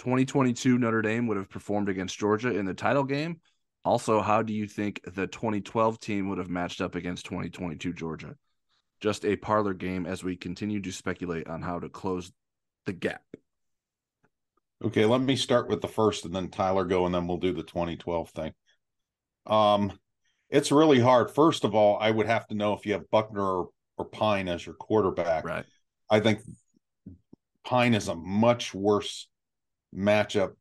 2022 Notre Dame would have performed against Georgia in the title game? Also, how do you think the 2012 team would have matched up against 2022 Georgia? Just a parlor game as we continue to speculate on how to close the gap. Okay, let me start with the first and then Tyler go and then we'll do the 2012 thing. Um it's really hard. First of all, I would have to know if you have Buchner or, or Pyne as your quarterback. Right. I think Pyne is a much worse matchup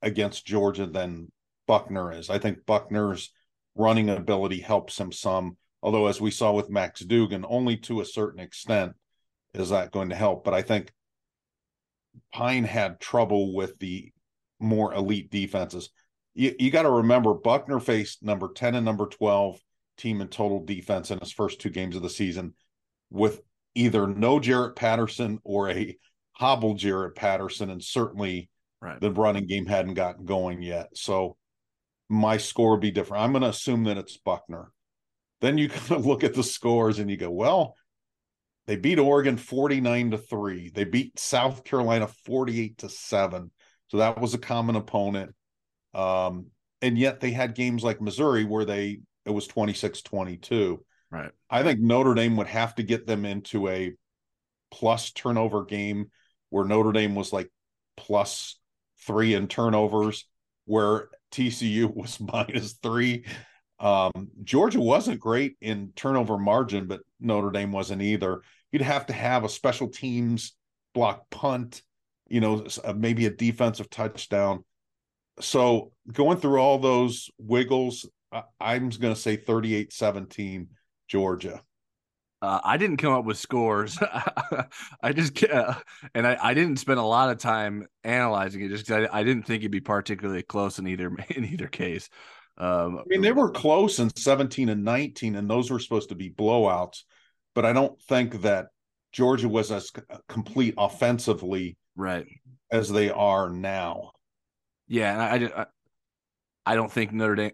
against Georgia than Buchner is. I think Buchner's running ability helps him some, although as we saw with Max Duggan, only to a certain extent is that going to help. But I think Pyne had trouble with the more elite defenses. You, you got to remember Buchner faced number 10 and number 12 team in total defense in his first two games of the season with either no Jarrett Patterson or a hobble Jarrett Patterson, and certainly right. the running game hadn't gotten going yet. So my score would be different. I'm going to assume that it's Buchner. Then you kind of look at the scores and you go, well, they beat Oregon 49 to 3. They beat South Carolina 48 to 7. So that was a common opponent. Um, and yet they had games like Missouri where they it was 26 22. Right. I think Notre Dame would have to get them into a plus turnover game where Notre Dame was like plus three in turnovers, where TCU was minus three. Um, Georgia wasn't great in turnover margin, but Notre Dame wasn't either. You'd have to have a special teams block punt, you know, uh, maybe a defensive touchdown. So going through all those wiggles, I'm going to say 38 17 Georgia. Uh, I didn't come up with scores. I just uh, and I, I didn't spend a lot of time analyzing it just because I, I didn't think it'd be particularly close in either in either case. Um, I mean, they were close in 17 and 19, and those were supposed to be blowouts. But I don't think that Georgia was as complete offensively right as they are now. Yeah, and I, I, I don't think Notre Dame.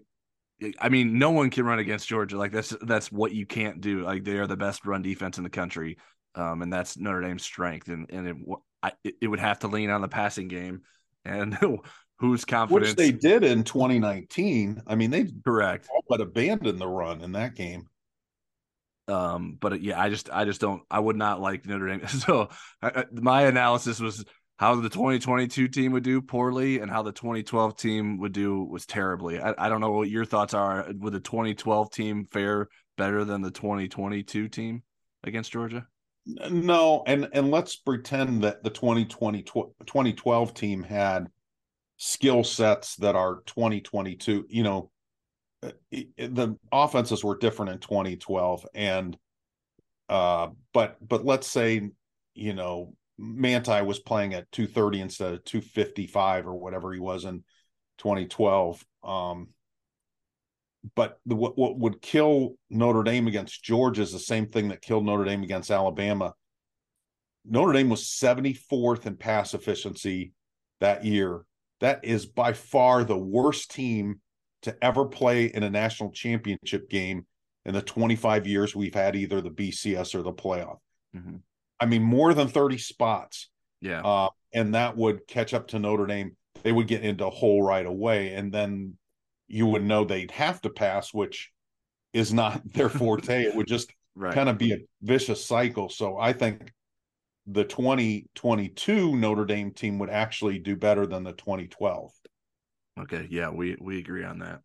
I mean, no one can run against Georgia. Like that's that's what you can't do. Like they are the best run defense in the country, um, and that's Notre Dame's strength. And and it, I, it would have to lean on the passing game, and who's confident? Which they did in 2019. I mean, they correct, but abandoned the run in that game. Um, but uh, yeah, I just I just don't I would not like Notre Dame. So I, my analysis was how the 2022 team would do poorly and how the 2012 team would do was terribly. I, I don't know what your thoughts are. Would the 2012 team fare better than the 2022 team against Georgia? No, and and let's pretend that the 2020 2012 team had skill sets that are 2022, you know, uh, the offenses were different in 2012 and uh but but let's say you know Manti was playing at 230 instead of 255 or whatever he was in 2012 um but the, what, what would kill Notre Dame against Georgia is the same thing that killed Notre Dame against Alabama. Notre Dame was 74th in pass efficiency that year. That is by far the worst team to ever play in a national championship game in the 25 years we've had either the BCS or the playoff. Mm-hmm. I mean, more than 30 spots. Yeah. Uh, and that would catch up to Notre Dame. They would get into a hole right away. And then you would know they'd have to pass, which is not their forte. it would just right. kind of be a vicious cycle. So I think the 2022 Notre Dame team would actually do better than the 2012. Okay, yeah, we we agree on that.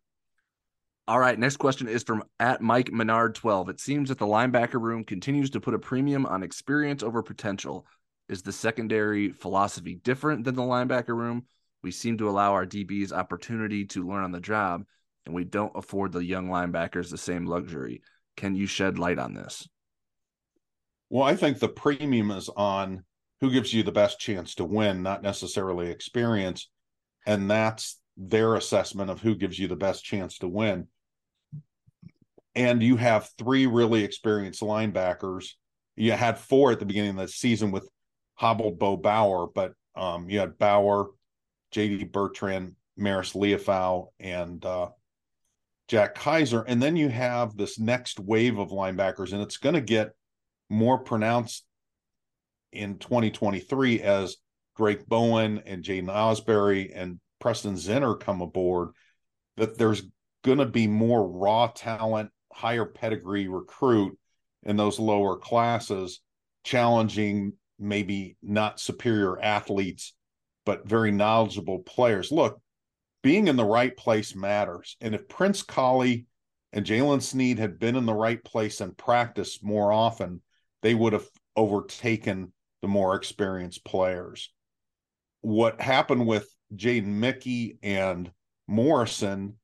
All right, next question is from at Mike Menard 12. It seems that the linebacker room continues to put a premium on experience over potential. Is the secondary philosophy different than the linebacker room? We seem to allow our DBs opportunity to learn on the job, and we don't afford the young linebackers the same luxury. Can you shed light on this? Well, I think the premium is on who gives you the best chance to win, not necessarily experience. And that's their assessment of who gives you the best chance to win. And you have three really experienced linebackers. You had four at the beginning of the season with hobbled Bo Bauer, but um, you had Bauer, JD Bertrand, Marist Liufau, and uh, Jack Kaiser. And then you have this next wave of linebackers, and it's going to get more pronounced in 2023 as Drayk Bowen and Jaiden Ausberry and Preston Zinter come aboard, that there's going to be more raw talent, higher pedigree recruit in those lower classes, challenging maybe not superior athletes, but very knowledgeable players. Look, being in the right place matters. And if Prince Kollie and Jaylen Sneed had been in the right place and practiced more often, they would have overtaken the more experienced players. What happened with Jaden Mickey and Morrison,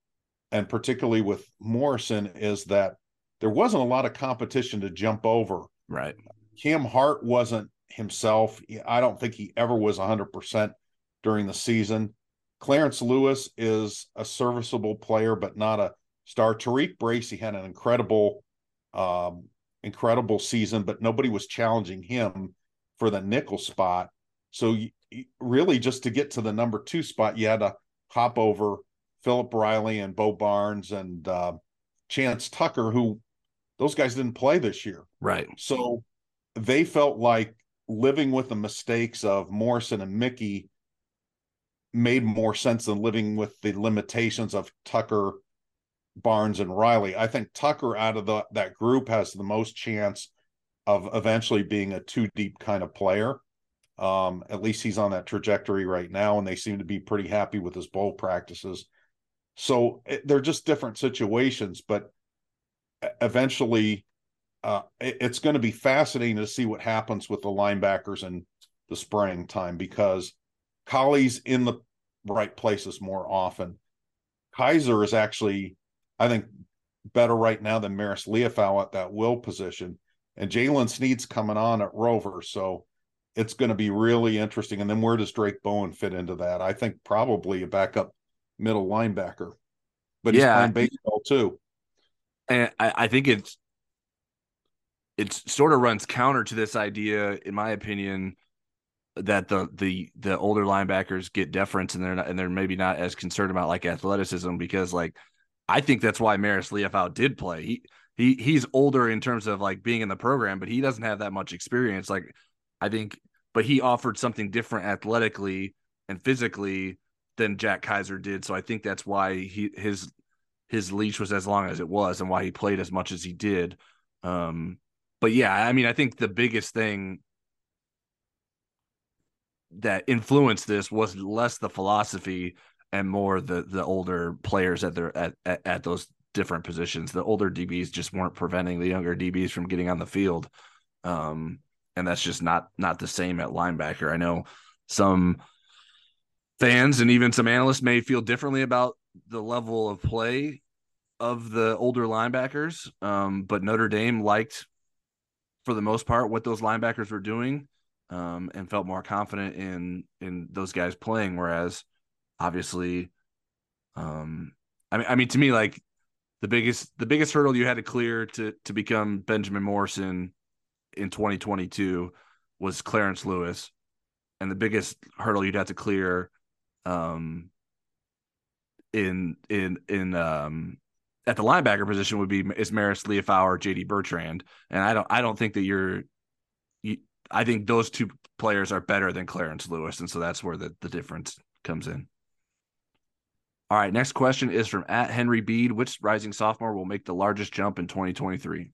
and particularly with Morrison, is that there wasn't a lot of competition to jump over. Right. Cam Hart wasn't himself. I don't think he ever was 100% during the season. Clarence Lewis is a serviceable player, but not a star. TaRiq Bracy had an incredible um, incredible season, but nobody was challenging him for the nickel spot. So you, really, just to get to the number two spot, you had to hop over Philip Riley and Bo Barnes and uh, Chance Tucker, who those guys didn't play this year. Right. So they felt like living with the mistakes of Morrison and Mickey made more sense than living with the limitations of Tucker Barnes and Riley. I think Tucker out of the, that group has the most chance of eventually being a two deep kind of player. Um, at least he's on that trajectory right now, and they seem to be pretty happy with his bowl practices. So it, they're just different situations, but eventually, uh, it, it's going to be fascinating to see what happens with the linebackers in the spring time because Kollie's in the right places more often. Kaiser is actually I think, better right now than Marist Liufau at that will position. And Jaylen Sneed's coming on at Rover. So it's going to be really interesting. And then where does Drayk Bowen fit into that? I think probably a backup middle linebacker, but yeah. he's playing baseball too. And I, I think it's it sort of runs counter to this idea, in my opinion, that the the the older linebackers get deference and they're not and they're maybe not as concerned about like athleticism because like I think that's why Marist Liufau did play. He he he's older in terms of like being in the program, but he doesn't have that much experience. Like I think, but he offered something different athletically and physically than Jack Kaiser did. So I think that's why he his his leash was as long as it was and why he played as much as he did. Um, but yeah, I mean, I think the biggest thing that influenced this was less the philosophy and more the the older players at their at, at, at those different positions. The older DBs just weren't preventing the younger DBs from getting on the field. Um, and that's just not not the same at linebacker. I know some fans and even some analysts may feel differently about the level of play of the older linebackers. Um, but Notre Dame liked, for the most part, what those linebackers were doing, um, and felt more confident in in those guys playing. Whereas, obviously, um, I mean, I mean, to me, like the biggest the biggest hurdle you had to clear to to become Benjamin Morrison in 2022 was Clarence Lewis, and the biggest hurdle you'd have to clear um in in in um at the linebacker position would be is Marist Liufau or JD Bertrand. And I don't I don't think that you're you, I think those two players are better than Clarence Lewis. And so that's where the, the difference comes in. All right, next question is from at Henry Bead. Which rising sophomore will make the largest jump in 2023?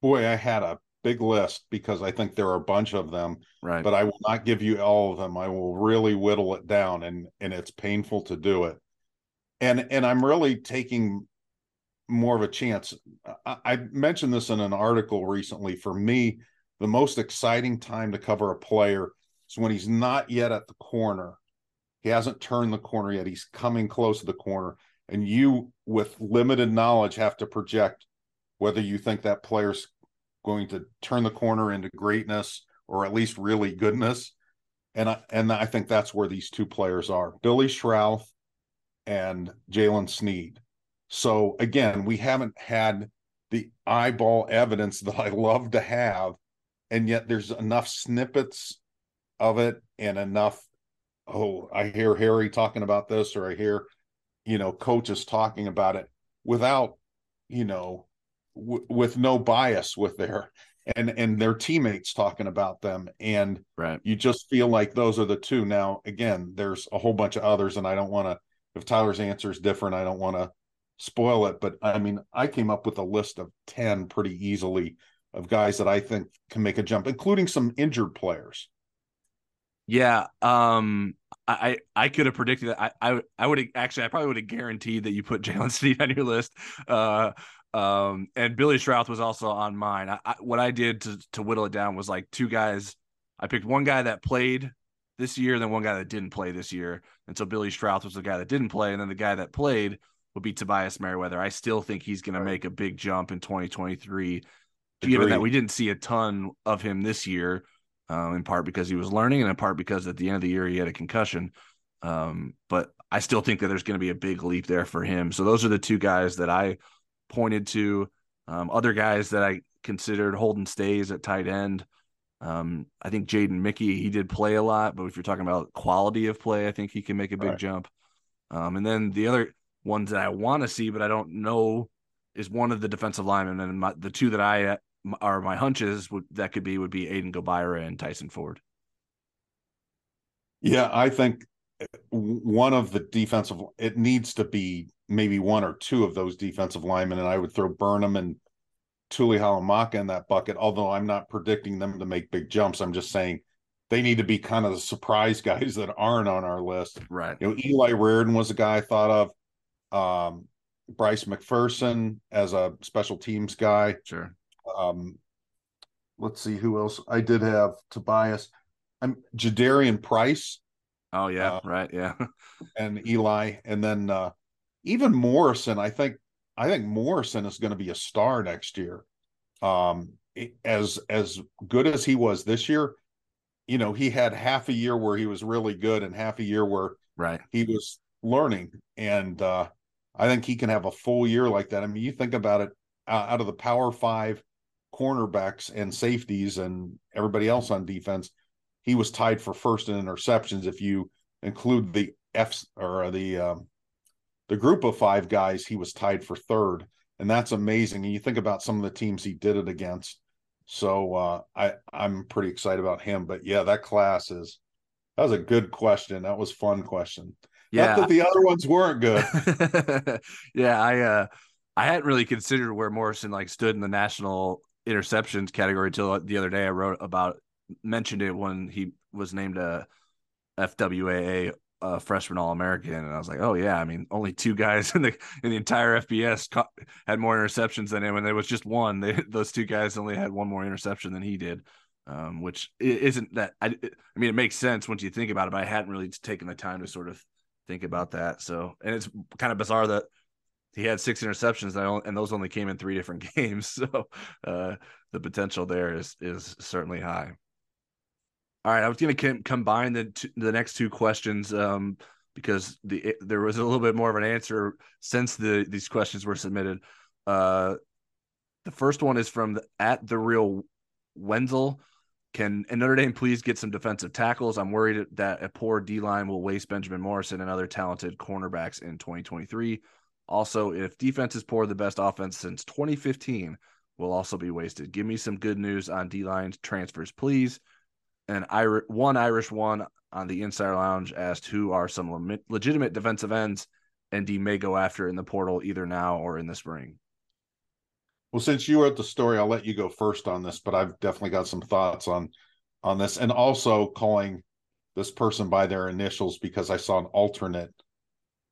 Boy, I had a big list because I think there are a bunch of them. Right. But I will not give you all of them. I will really whittle it down and and it's painful to do it and and i'm really taking more of a chance I, I, mentioned this in an article recently for me the most exciting time to cover a player is when he's not yet at the corner he hasn't turned the corner yet he's coming close to the corner and you with limited knowledge have to project whether you think that player's going to turn the corner into greatness or at least really goodness and I, and I think that's where these two players are billy schrauth and Jaylen Sneed. So again, we haven't had the eyeball evidence that I love to have, and yet there's enough snippets of it and enough. Oh, I hear Harry talking about this, or I hear, you know, coaches talking about it without, you know, w- with no bias with their and and their teammates talking about them and right you just feel like those are the two now again there's a whole bunch of others and i don't want to if Tyler's answer is different, I don't want to spoil it. But I mean, I came up with a list of 10 pretty easily of guys that I think can make a jump, including some injured players. Yeah. Um, I, I could have predicted that. I, I, I would actually, I probably would have guaranteed that you put Jaylen Sneed on your list. Uh, um, and Billy Schrauth was also on mine. I, I, what I did to, to whittle it down was like two guys. I picked one guy that played this year than one guy that didn't play this year. And so Billy Schrauth was the guy that didn't play. And then the guy that played would be Tobias Merriweather. I still think he's going right. to make a big jump in 2023, Agreed. given that we didn't see a ton of him this year, um, in part because he was learning and in part because at the end of the year he had a concussion. Um, but I still think that there's going to be a big leap there for him. So those are the two guys that I pointed to. Um, other guys that I considered Holden Staes at tight end. Um, I think Jaden Mickey, he did play a lot, but if you're talking about quality of play, I think he can make a big right. jump. Um, and then the other ones that I want to see, but I don't know, is one of the defensive linemen, and my, the two that I are my hunches would that could be would be Aiden Gobaira and Tyson Ford. Yeah, I think uh, one of the defensive it needs to be maybe one or two of those defensive linemen, and I would throw Burnham and Tulihalamaka in that bucket, although I'm not predicting them to make big jumps. I'm just saying they need to be kind of the surprise guys that aren't on our list. Right. You know, Eli Raridon was a guy I thought of. Um, Bryce McPherson as a special teams guy. Sure. Um, let's see who else. I did have Tobias. I'm Jadarian Price. Oh yeah, uh, right, yeah. and Eli, and then uh, even Morrison. I think I think Morrison is going to be a star next year. Um, as as good as he was this year, you know, he had half a year where he was really good and half a year where right he was learning, and uh, I think he can have a full year like that. I mean, you think about it, uh, out of the Power Five cornerbacks and safeties and everybody else on defense, he was tied for first in interceptions if you include the F or the um, the group of five guys, he was tied for third, and that's amazing. And you think about some of the teams he did it against. So uh, I I'm pretty excited about him. But yeah, that class is that was a good question. That was fun question. Yeah, Not that the other ones weren't good. yeah, I uh I hadn't really considered where Morrison like stood in the national interceptions category until the other day. I wrote about mentioned it when he was named a FWAA uh, freshman All American, and I was like, oh yeah, I mean, only two guys in the in the entire FBS ca- had more interceptions than him, and there was just one. They, those two guys only had one more interception than he did, um, which isn't that. I, I mean, it makes sense once you think about it, but I hadn't really taken the time to sort of think about that. So, and it's kind of bizarre that he had six interceptions and those only came in three different games. So uh, the potential there is is certainly high. All right, I was going to combine the the next two questions um, because the there was a little bit more of an answer since the these questions were submitted. Uh, the first one is from the, at the real Wenzel. Can and Notre Dame please get some defensive tackles? I'm worried that a poor D line will waste Benjamin Morrison and other talented cornerbacks in 2023. Also, if defense is poor, the best offense since 2015 will also be wasted. Give me some good news on D line transfers, please. And one Irish one on the Insider Lounge asked who are some legitimate defensive ends and D may go after in the portal either now or in the spring. Well, since you wrote the story, I'll let you go first on this, but I've definitely got some thoughts on on this, and also calling this person by their initials because I saw an alternate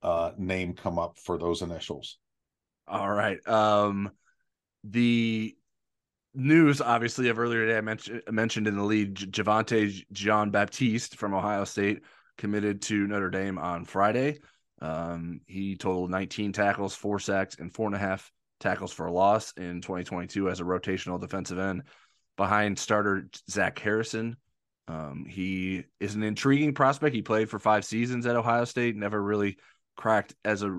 uh, name come up for those initials. All right. Um, the news, obviously, of earlier today, I mentioned mentioned in the lead, Javontae Jean-Baptiste from Ohio State committed to Notre Dame on Friday. Um, he totaled 19 tackles, four sacks, and four and a half tackles for a loss in 2022 as a rotational defensive end behind starter Zach Harrison. Um, he is an intriguing prospect. He played for five seasons at Ohio State, never really cracked as a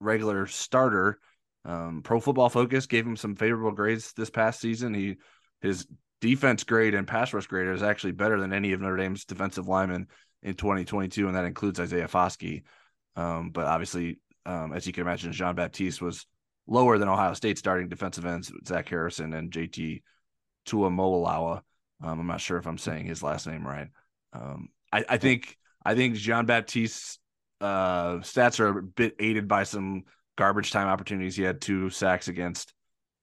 regular starter. Um, Pro Football Focus gave him some favorable grades this past season. He his defense grade and pass rush grade is actually better than any of Notre Dame's defensive linemen in 2022, and that includes Isaiah Foskey. Um, but obviously, um, as you can imagine, Jean-Baptiste was lower than Ohio State starting defensive ends Zach Harrison and JT Tuimoloau. Um, I'm not sure if I'm saying his last name right. Um, I, I, think I think Jean-Baptiste's uh, stats are a bit aided by some garbage time opportunities. He had two sacks against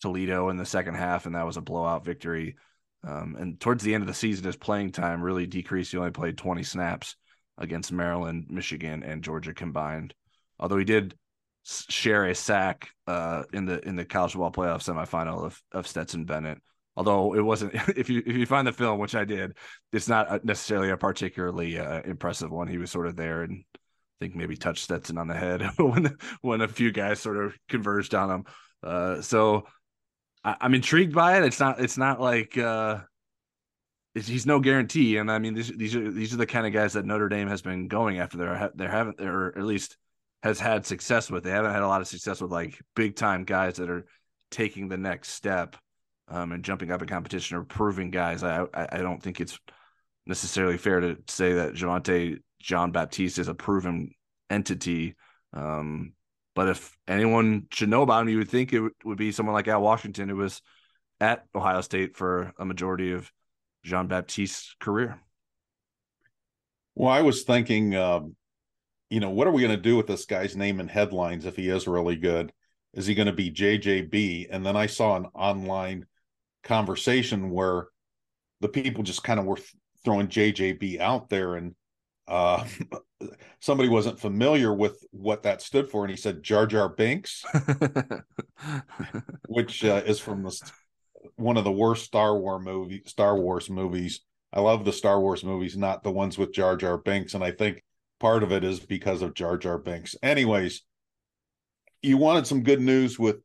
Toledo in the second half, and that was a blowout victory. Um, and towards the end of the season, his playing time really decreased. He only played 20 snaps against Maryland, Michigan, and Georgia combined. Although he did share a sack uh, in the in the college football playoff semifinal of of Stetson Bennett. Although it wasn't, if you if you find the film, which I did, it's not necessarily a particularly uh, impressive one. He was sort of there and think maybe touched Stetson on the head when when a few guys sort of converged on him. Uh, so I, am intrigued by it. It's not it's not like uh, it's, he's no guarantee, and I mean these these are these are the kind of guys that Notre Dame has been going after. They're they haven't or at least has had success with. They haven't had a lot of success with like big time guys that are taking the next step um, and jumping up in competition or proving guys. I, I, I don't think it's necessarily fair to say that Javontae Jean-Baptiste is a proven entity. Um, but if anyone should know about him, you would think it would be someone like Al Washington, who was at Ohio State for a majority of Jean-Baptiste's career. Well, I was thinking, um, you know, what are we going to do with this guy's name in headlines if he is really good? Is he going to be JJB? And then I saw an online conversation where the people just kind of were throwing JJB out there and uh, somebody wasn't familiar with what that stood for, and he said Jar Jar Binks, which uh, is from the, one of the worst Star Wars movie Star Wars movies. I love the Star Wars movies, not the ones with Jar Jar Binks, and I think part of it is because of Jar Jar Binks. Anyways, you wanted some good news with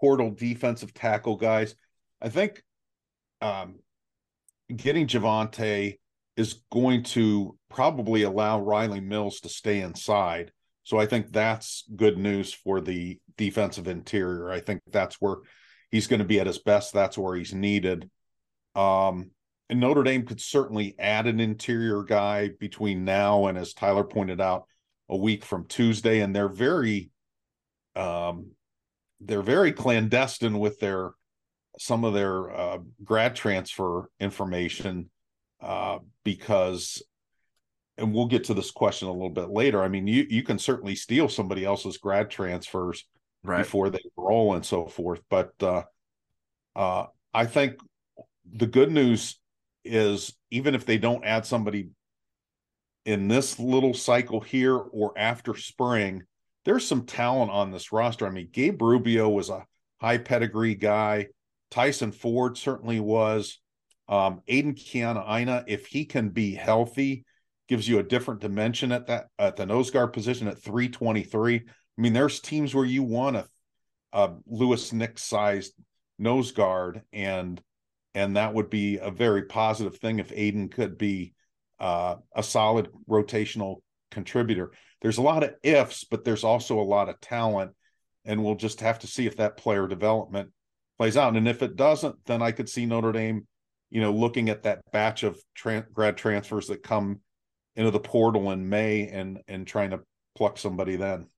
portal defensive tackle guys. I think um, getting Javontae is going to probably allow Riley Mills to stay inside. So I think that's good news for the defensive interior. I think that's where he's going to be at his best. That's where he's needed. Um, and Notre Dame could certainly add an interior guy between now and, as Tyler pointed out, a week from Tuesday. And they're very, um, they're very clandestine with their some of their uh, grad transfer information uh, because and we'll get to this question a little bit later. I mean, you you can certainly steal somebody else's grad transfers right. before they roll and so forth. But uh, uh, I think the good news is even if they don't add somebody in this little cycle here or after spring, there's some talent on this roster. I mean, Gabe Rubio was a high pedigree guy. Tyson Ford certainly was. Um, Kiana Keanaaina, if he can be healthy, gives you a different dimension at that at the nose guard position at 323. I mean, there's teams where you want a, a Louis Nix sized nose guard, and and that would be a very positive thing if Aidan could be uh, a solid rotational contributor. There's a lot of ifs, but there's also a lot of talent, and we'll just have to see if that player development plays out. And if it doesn't, then I could see Notre Dame, you know, looking at that batch of tra- grad transfers that come into the portal in May and and trying to pluck somebody then.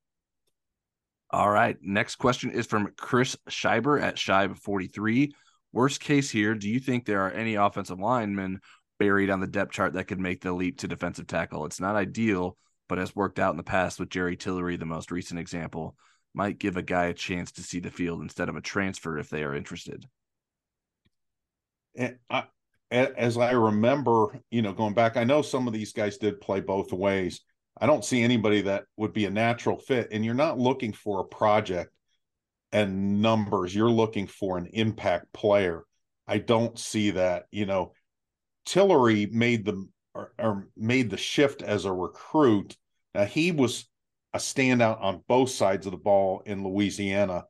All right. Next question is from Chris Scheiber at Scheib43. Worst case here, do you think there are any offensive linemen buried on the depth chart that could make the leap to defensive tackle? It's not ideal, but has worked out in the past with Jerry Tillery, the most recent example. Might give a guy a chance to see the field instead of a transfer if they are interested. And I, as I remember, you know, going back, I know some of these guys did play both ways. I don't see anybody that would be a natural fit. And you're not looking for a project and numbers, you're looking for an impact player. I don't see that. You know, Tillery made the or, or made the shift as a recruit. Now he was a standout on both sides of the ball in Louisiana.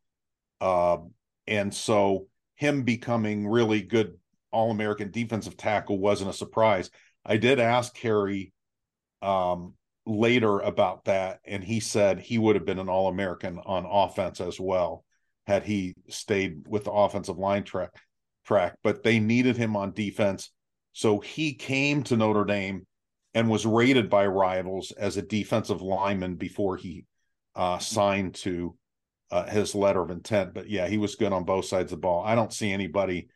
Uh, and so him becoming really good all American defensive tackle wasn't a surprise. I did ask Harry um, later about that, and he said he would have been an All American on offense as well had he stayed with the offensive line track. Track, but they needed him on defense, so he came to Notre Dame and was rated by rivals as a defensive lineman before he uh, signed to uh, his letter of intent. But yeah, he was good on both sides of the ball. I don't see anybody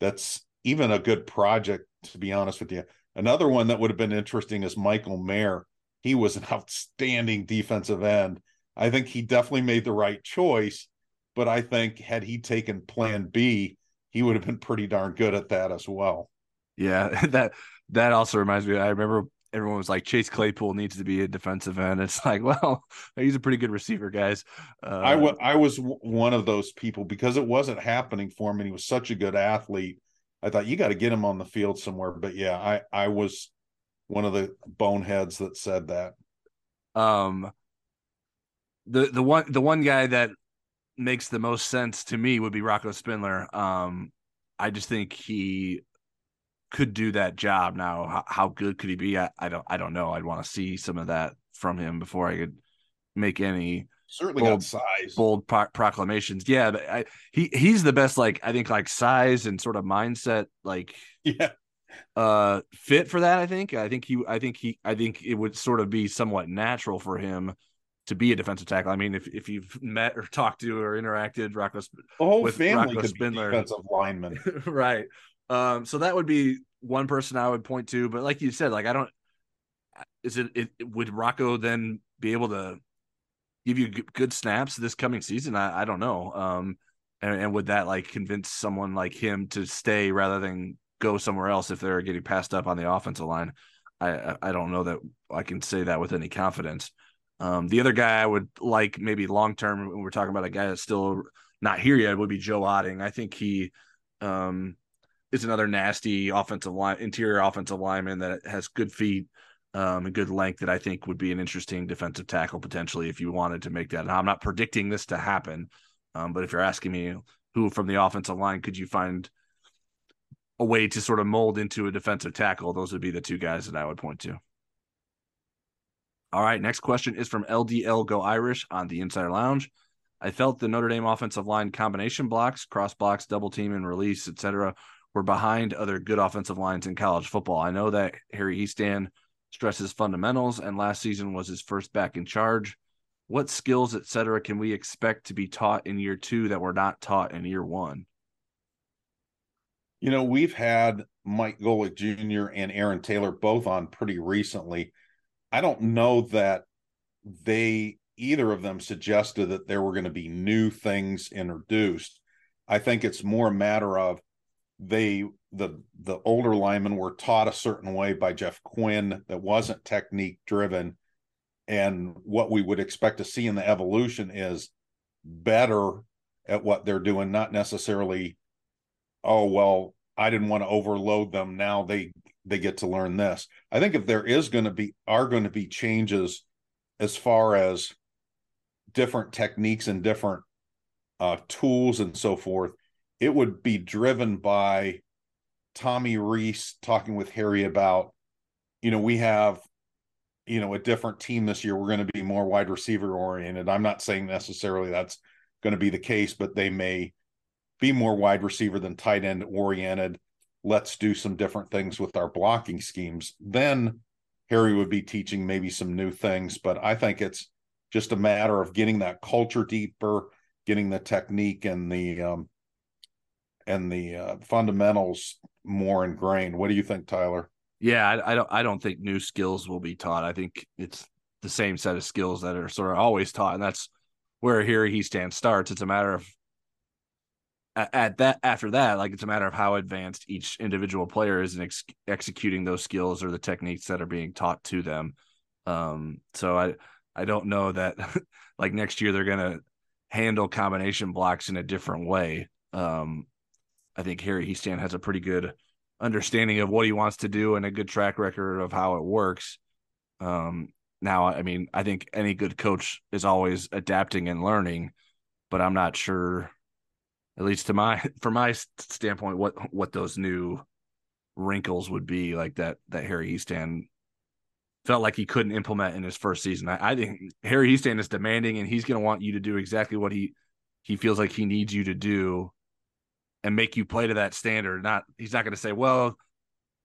that's even a good project, to be honest with you. Another one that would have been interesting is Michael Mayer. He was an outstanding defensive end. I think he definitely made the right choice, but I think had he taken plan B, he would have been pretty darn good at that as well. Yeah, that that also reminds me. I remember everyone was like Chase Claypool needs to be a defensive end. It's like, well, he's a pretty good receiver, guys. Uh, I, w- I was one of those people because it wasn't happening for him, and he was such a good athlete. I thought you got to get him on the field somewhere. But yeah, I I was one of the boneheads that said that. Um, the the one the one guy that makes the most sense to me would be Rocco Spindler. Um, I just think he could do that job. Now, how, how good could he be? I, I, don't I don't know. I'd want to see some of that from him before I could make any certainly bold, got size. bold pro- proclamations. Yeah but I, he he's the best like i think like size and sort of mindset like yeah. uh fit for that i think. I think he i think he i think it would sort of be somewhat natural for him to be a defensive tackle. I mean if, if you've met or talked to or interacted Rocco, the whole with family Rocco could Spindler, be defensive lineman right. Um so that would be one person i would point to but like you said like i don't is it, it would rocco then be able to give you good snaps this coming season? I, I don't know. Um, and, and would that like convince someone like him to stay rather than go somewhere else if they're getting passed up on the offensive line? I I don't know that I can say that with any confidence. Um, the other guy I would like maybe long term when we're talking about a guy that's still not here yet would be Joe Otting. I think he um, is another nasty offensive line interior offensive lineman that has good feet, um, a good length that I think would be an interesting defensive tackle potentially if you wanted to make that. Now, I'm not predicting this to happen, um, but if you're asking me who from the offensive line could you find a way to sort of mold into a defensive tackle, those would be the two guys that I would point to. All right, next question is from LDL Go Irish on the Insider Lounge. I felt the Notre Dame offensive line combination blocks, cross blocks, double team, and release, etc., were behind other good offensive lines in college football. I know that Harry Hiestand – stresses fundamentals, and last season was his first back in charge. What skills, etc., can we expect to be taught in year two that were not taught in year one? You know, we've had Mike Golic Jr. and Aaron Taylor both on pretty recently. I don't know that they either of them suggested that there were going to be new things introduced. I think it's more a matter of they the the older linemen were taught a certain way by Jeff Quinn that wasn't technique driven and what we would expect to see in the evolution is better at what they're doing not necessarily oh well I didn't want to overload them now they they get to learn this. I think if there is going to be are going to be changes as far as different techniques and different uh, tools and so forth, it would be driven by Tommy Rees talking with Harry about, you know, we have, you know, a different team this year. We're going to be more wide receiver oriented. I'm not saying necessarily that's going to be the case, but they may be more wide receiver than tight end oriented. Let's do some different things with our blocking schemes. Then Harry would be teaching maybe some new things, but I think it's just a matter of getting that culture deeper, getting the technique and the um, and the uh, fundamentals more ingrained. What do you think, Tyler? Yeah, I, I, don't. I don't think new skills will be taught. I think it's the same set of skills that are sort of always taught, and that's where here he stands starts. It's a matter of at that after that, like it's a matter of how advanced each individual player is in ex- executing those skills or the techniques that are being taught to them. Um, so I I don't know that like next year they're gonna handle combination blocks in a different way. Um, I think Harry Hiestand has a pretty good understanding of what he wants to do and a good track record of how it works. Um, now, I mean, I think any good coach is always adapting and learning, but I'm not sure, at least to my from my standpoint, what what those new wrinkles would be like that that Harry Hiestand felt like he couldn't implement in his first season. I, I think Harry Hiestand is demanding, and he's going to want you to do exactly what he he feels like he needs you to do and make you play to that standard. Not he's not going to say, "Well,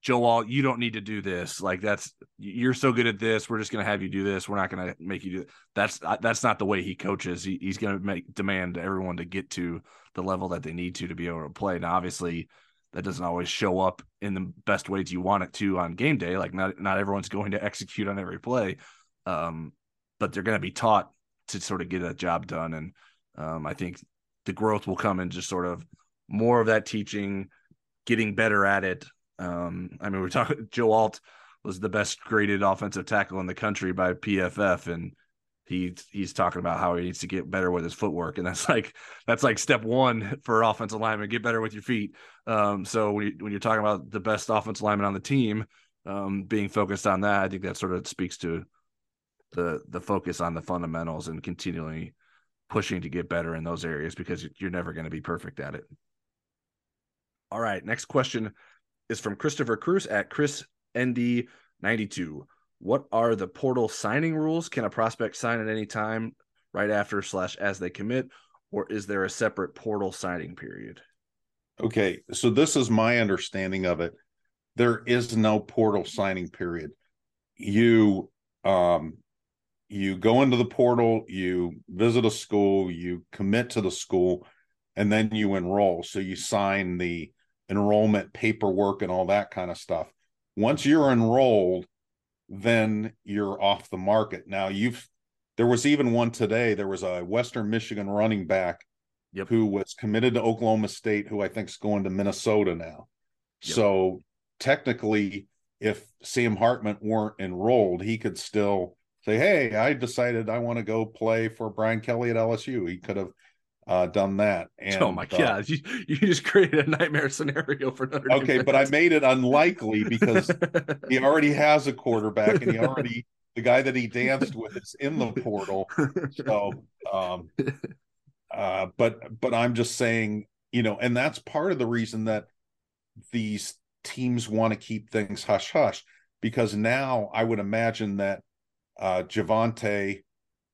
Joe Alt, you don't need to do this. Like that's you're so good at this. We're just going to have you do this. We're not going to make you do." That's that's not the way he coaches. He, he's going to make demand everyone to get to the level that they need to to be able to play. Now, obviously, that doesn't always show up in the best ways you want it to on game day. Like not not everyone's going to execute on every play, um, but they're going to be taught to sort of get a job done. And um, I think the growth will come in just sort of more of that teaching, getting better at it. Um, I mean, we're talking Joe Alt was the best graded offensive tackle in the country by PFF, and he he's talking about how he needs to get better with his footwork, and that's like that's like step one for offensive lineman: get better with your feet. Um, so when you, when you're talking about the best offensive lineman on the team, um, being focused on that, I think that sort of speaks to the the focus on the fundamentals and continually pushing to get better in those areas because you're never going to be perfect at it. All right. Next question is from Christopher Cruz at Chris ND92. What are the portal signing rules? Can a prospect sign at any time right after slash as they commit, or is there a separate portal signing period? Okay, so this is my understanding of it. There is no portal signing period. You um you go into the portal, you visit a school, you commit to the school, and then you enroll. So you sign the enrollment paperwork and all that kind of stuff. Once you're enrolled, then you're off the market. Now you've there was even one today. There was a Western Michigan running back yep. who was committed to Oklahoma State, who I think is going to Minnesota now. Yep. So technically, if Sam Hartman weren't enrolled, he could still say, "Hey, I decided I want to go play for Brian Kelly at LSU." He could have uh, done that. And, oh my uh, god, you, you just created a nightmare scenario for Notre Dame. Okay, but I made it unlikely because he already has a quarterback, and he already the guy that he danced with is in the portal. So, um, uh, but but I'm just saying, you know, and that's part of the reason that these teams want to keep things hush hush because now I would imagine that uh, Javontae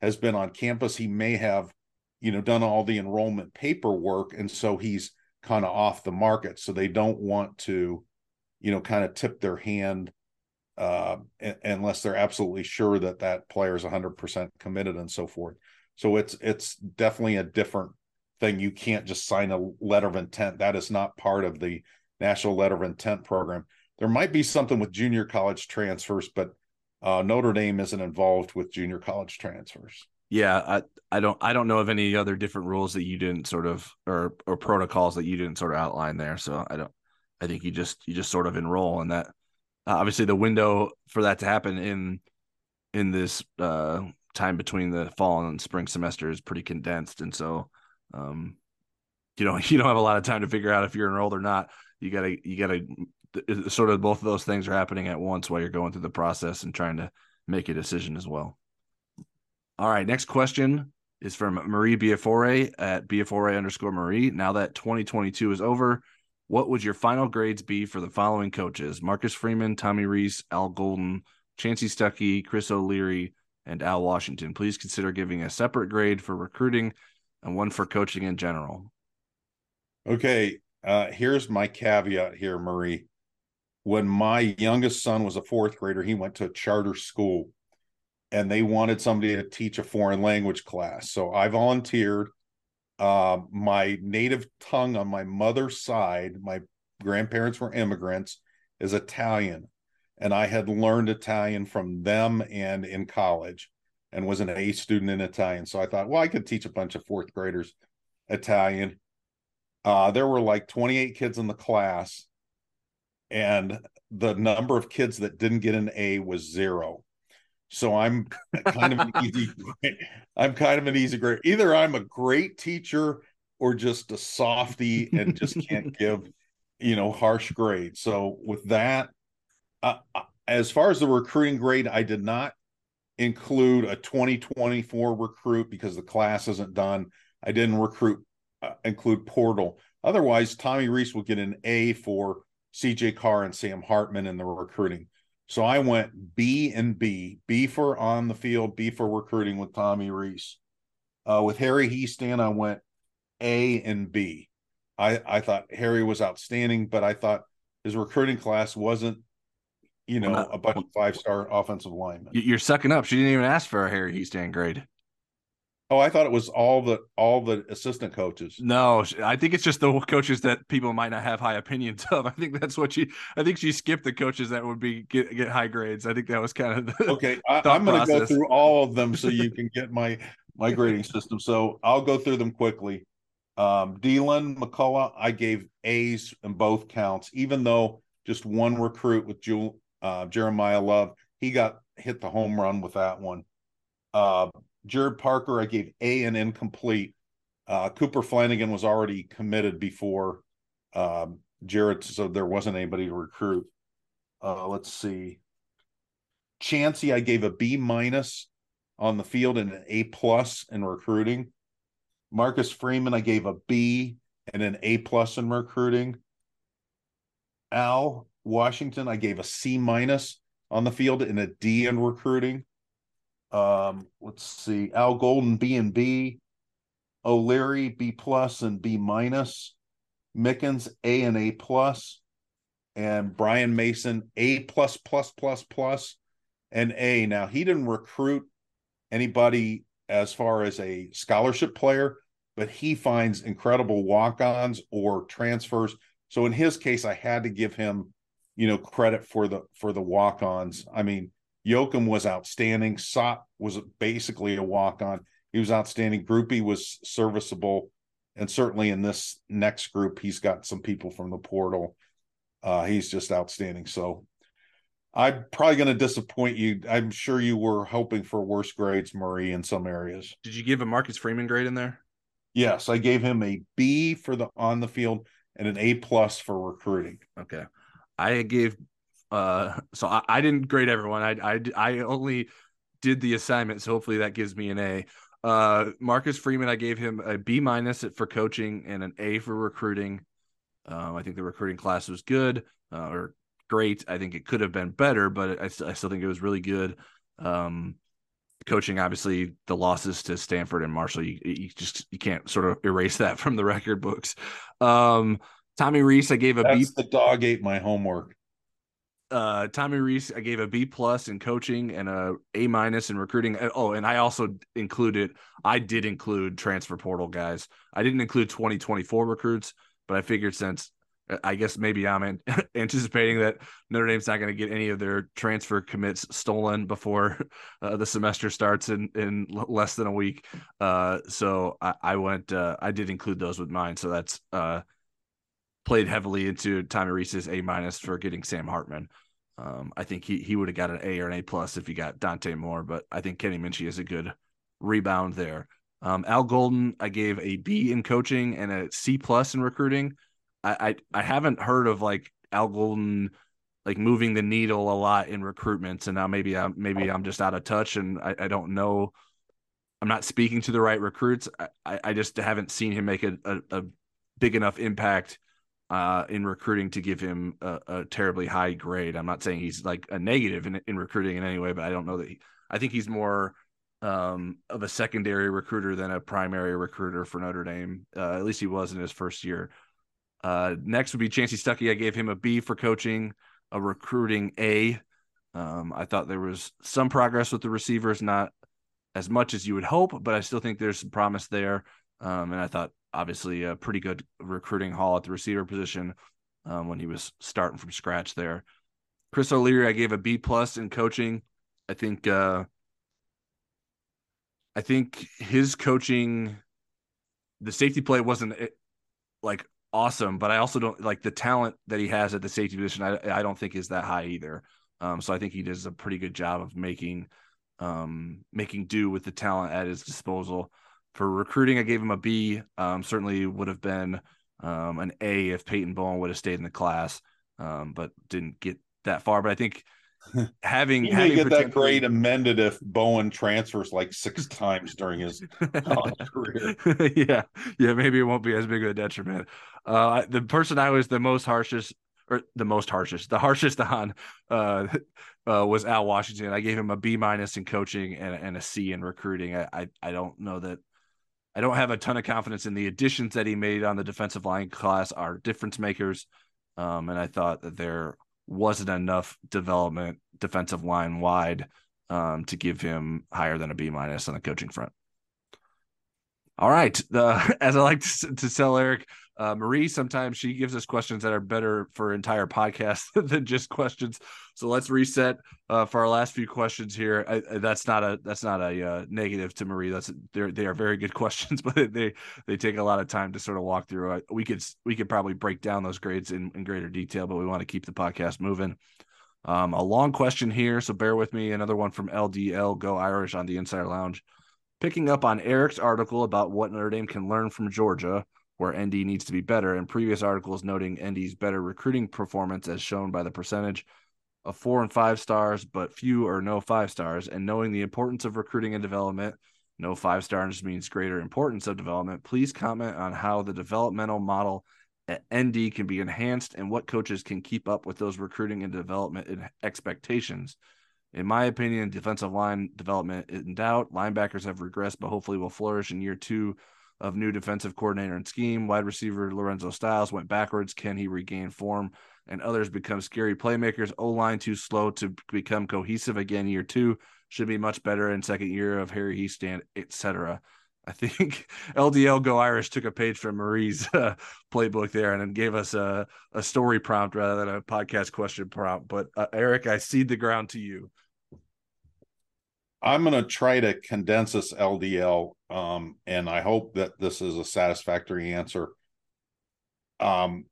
has been on campus. He may have you know done all the enrollment paperwork and so he's kind of off the market. So they don't want to you know kind of tip their hand uh, unless they're absolutely sure that that player is 100% committed and so forth. So it's it's definitely a different thing. You can't just sign a letter of intent. That is not part of the national letter of intent program. There might be something with junior college transfers but uh, notre dame isn't involved with junior college transfers Yeah, I I don't I don't know of any other different rules that you didn't sort of or or protocols that you didn't sort of outline there. So I don't I think you just you just sort of enroll in that. Uh, obviously, the window for that to happen in in this uh, time between the fall and spring semester is pretty condensed, and so um, you know you don't have a lot of time to figure out if you're enrolled or not. You gotta you gotta sort of both of those things are happening at once while you're going through the process and trying to make a decision as well. All right, next question is from Marie Biafore at Biafore underscore Marie. Now that 2022 is over, what would your final grades be for the following coaches? Marcus Freeman, Tommy Rees, Al Golden, Chansi Stuckey, Chris O'Leary, and Al Washington. Please consider giving a separate grade for recruiting and one for coaching in general. Okay, uh, here's my caveat here, Marie. When my youngest son was a fourth grader, he went to a charter school and they wanted somebody to teach a foreign language class. So I volunteered. Uh, my native tongue on my mother's side, my grandparents were immigrants, is Italian. And I had learned Italian from them and in college and was an A student in Italian. So I thought, well, I could teach a bunch of fourth graders Italian. Uh, there were like 28 kids in the class, and the number of kids that didn't get an A was zero. So I'm kind of an easy I'm kind of an easy grade. Either I'm a great teacher or just a softy and just can't give, you know, harsh grades. So with that, uh, uh, as far as the recruiting grade, I did not include a 2024 recruit because the class isn't done. I didn't recruit uh, include portal. Otherwise, Tommy Rees will get an A for CJ Carr and Sam Hartman in the recruiting. So I went B and B. B for on the field, B for recruiting with Tommy Rees. Uh, with Harry Hiestand, I went A and B. I, I thought Harry was outstanding, but I thought his recruiting class wasn't, you know, a bunch of five star offensive linemen. You're sucking up. She didn't even ask for a Harry Hiestand grade. Oh, I thought it was all the all the assistant coaches. No, I think it's just the coaches that people might not have high opinions of. I think that's what she. I think she skipped the coaches that would be get, get high grades. I think that was kind of the okay. I, am going to go through all of them so you can get my my grading system. So I'll go through them quickly. Um, Deland McCullough, I gave A's in both counts, even though just one recruit with Jewel, uh, Jeremiyah Love, he got hit the home run with that one. Uh, Gerad Parker, I gave A and incomplete. Uh, Cooper Flanigan was already committed before um, Gerad, so there wasn't anybody to recruit. Uh, let's see. Chansi, I gave a B minus on the field and an A plus in recruiting. Marcus Freeman, I gave a B and an A plus in recruiting. Al Washington, I gave a C minus on the field and a D in recruiting. Um, let's see, Al Golden B and B, O'Leary B plus and B minus, Mickens A and A plus, and Brian Mason A plus plus plus plus and A. Now he didn't recruit anybody as far as a scholarship player, but he finds incredible walk-ons or transfers. So in his case, I had to give him, you know, credit for the for the walk-ons. I mean, Yoakam was outstanding. Sot was basically a walk on. He was outstanding. Grupe was serviceable. And certainly in this next group, he's got some people from the portal. Uh, he's just outstanding. So I'm probably going to disappoint you. I'm sure you were hoping for worse grades, Marie, in some areas. Did you give a Marcus Freeman grade in there? Yes, I gave him a B for the on the field and an A plus for recruiting. Okay. I gave uh, so I, I didn't grade everyone. I, I I only did the assignment, so hopefully that gives me an A. Uh, Marcus Freeman, I gave him a B minus for coaching and an A for recruiting. Um, I think the recruiting class was good uh, or great. I think it could have been better, but I, I still think it was really good. Um, coaching, obviously, the losses to Stanford and Marshall, you, you just you can't sort of erase that from the record books. Um, Tommy Rees, I gave a That's B. The dog ate my homework uh Tommy Rees, I gave a B plus in coaching and a A minus in recruiting. Oh, and I also included I did include transfer portal guys. I didn't include 2024 recruits, but I figured since I guess maybe I'm anticipating that Notre Dame's not going to get any of their transfer commits stolen before uh, the semester starts in in less than a week. Uh, so I, I went, uh, I did include those with mine. So that's uh, played heavily into Tommy Rees's A minus for getting Sam Hartman. Um, I think he he would have got an A or an A plus if he got Dante Moore, but I think Kenny Minchey is a good rebound there. Um, Al Golden, I gave a B in coaching and a C plus in recruiting. I, I I haven't heard of like Al Golden like moving the needle a lot in recruitments, and now maybe I'm maybe I'm just out of touch and I, I don't know. I'm not speaking to the right recruits. I, I just haven't seen him make a, a, a big enough impact uh, in recruiting to give him a, a, terribly high grade. I'm not saying he's like a negative in, in recruiting in any way, but I don't know that he, I think he's more um, of a secondary recruiter than a primary recruiter for Notre Dame. Uh, at least he was in his first year. Uh, next would be Chansi Stuckey. I gave him a B for coaching, a recruiting A. Um, I thought there was some progress with the receivers, not as much as you would hope, but I still think there's some promise there. Um, and I thought obviously a pretty good recruiting haul at the receiver position um, when he was starting from scratch there. Chris O'Leary, I gave a B plus in coaching. I think uh, I think his coaching, the safety play wasn't eh, like awesome, but I also don't like the talent that he has at the safety position. I I don't think is that high either. Um, so I think he does a pretty good job of making um, making do with the talent at his disposal. For recruiting, I gave him a B. Um, certainly would have been um, an A if Peyton Bowen would have stayed in the class, um, but didn't get that far. But I think having he having get that grade amended if Bowen transfers like six times during his career. yeah, yeah, maybe it won't be as big of a detriment. Uh, the person I was the most harshest, or the most harshest, the harshest on, uh, uh, was Al Washington. I gave him a B minus in coaching and, and a C in recruiting. I, I I don't know that I don't have a ton of confidence in the additions that he made on the defensive line class are difference makers. Um, and I thought that there wasn't enough development defensive line wide um, to give him higher than a B minus on the coaching front. All right. The, as I like to, to tell Eric, uh, Marie, sometimes she gives us questions that are better for entire podcasts than just questions. So let's reset uh, for our last few questions here. I, I, that's not a that's not a uh, negative to Marie. That's they they are very good questions, but they they take a lot of time to sort of walk through. We could we could probably break down those grades in, in greater detail, but we want to keep the podcast moving. Um, a long question here, so bear with me. Another one from LDL Go Irish on the Insider Lounge. Picking up on Eric's article about what Notre Dame can learn from Georgia, where ND needs to be better, and previous articles noting ND's better recruiting performance as shown by the percentage of four and five stars, but few or no five stars, and knowing the importance of recruiting and development, no five stars means greater importance of development. Please comment on how the developmental model at ND can be enhanced and what coaches can keep up with those recruiting and development expectations. In my opinion, defensive line development is in doubt. Linebackers have regressed, but hopefully will flourish in year two of new defensive coordinator and scheme. Wide receiver Lorenzo Styles went backwards. Can he regain form? And others become scary playmakers. O line too slow to become cohesive again. Year two should be much better in second year of Harry Hiestand, etc. I think LDL Go Irish took a page from Marie's uh, playbook there and gave us a, a story prompt rather than a podcast question prompt. But uh, Eric, I cede the ground to you. I'm going to try to condense this LDL, um, and I hope that this is a satisfactory answer. Um,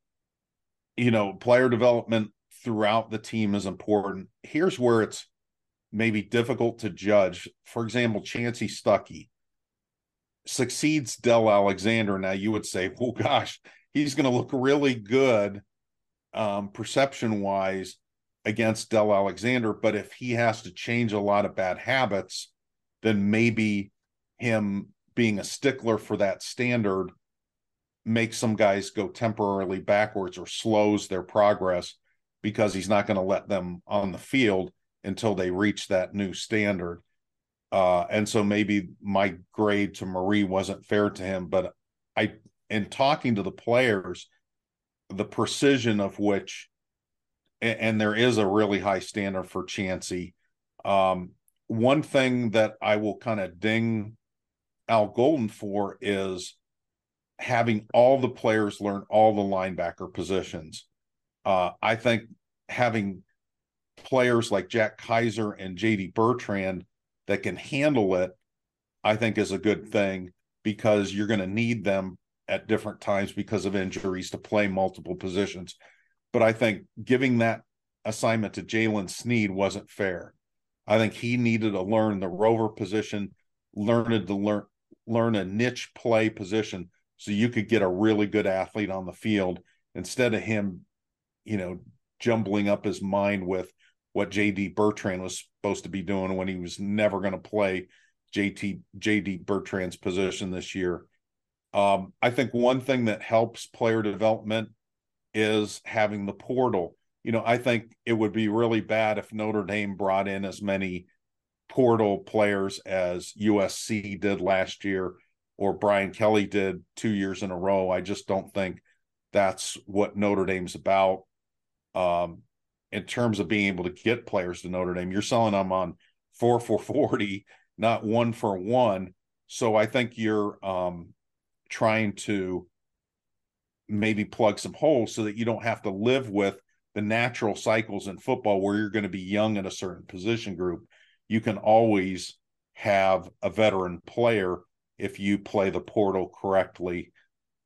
you know, player development throughout the team is important. Here's where it's maybe difficult to judge. For example, Chansi Stuckey succeeds Del Alexander. Now you would say, well, gosh, he's going to look really good um, perception wise against Del Alexander. But if he has to change a lot of bad habits, then maybe him being a stickler for that standard makes some guys go temporarily backwards or slows their progress because he's not going to let them on the field until they reach that new standard. Uh, and so maybe my grade to Marie wasn't fair to him, but I, in talking to the players, the precision of which and, and there is a really high standard for Chansi. Um, one thing that I will kind of ding Al Golden for is having all the players learn all the linebacker positions. Uh, I think having players like Jack Kaiser and JD Bertrand that can handle it, I think is a good thing because you're going to need them at different times because of injuries to play multiple positions. But I think giving that assignment to Jaylen Sneed wasn't fair. I think he needed to learn the rover position, learned to learn learn a niche play position so you could get a really good athlete on the field instead of him, you know, jumbling up his mind with what JD Bertrand was supposed to be doing when he was never going to play JT JD Bertrand's position this year. Um, I think one thing that helps player development is having the portal. You know, I think it would be really bad if Notre Dame brought in as many portal players as USC did last year or Brian Kelly did two years in a row. I just don't think that's what Notre Dame's about. Um, in terms of being able to get players to Notre Dame, you're selling them on four for 40, not one for one. So I think you're um, trying to maybe plug some holes so that you don't have to live with the natural cycles in football where you're going to be young in a certain position group. You can always have a veteran player if you play the portal correctly.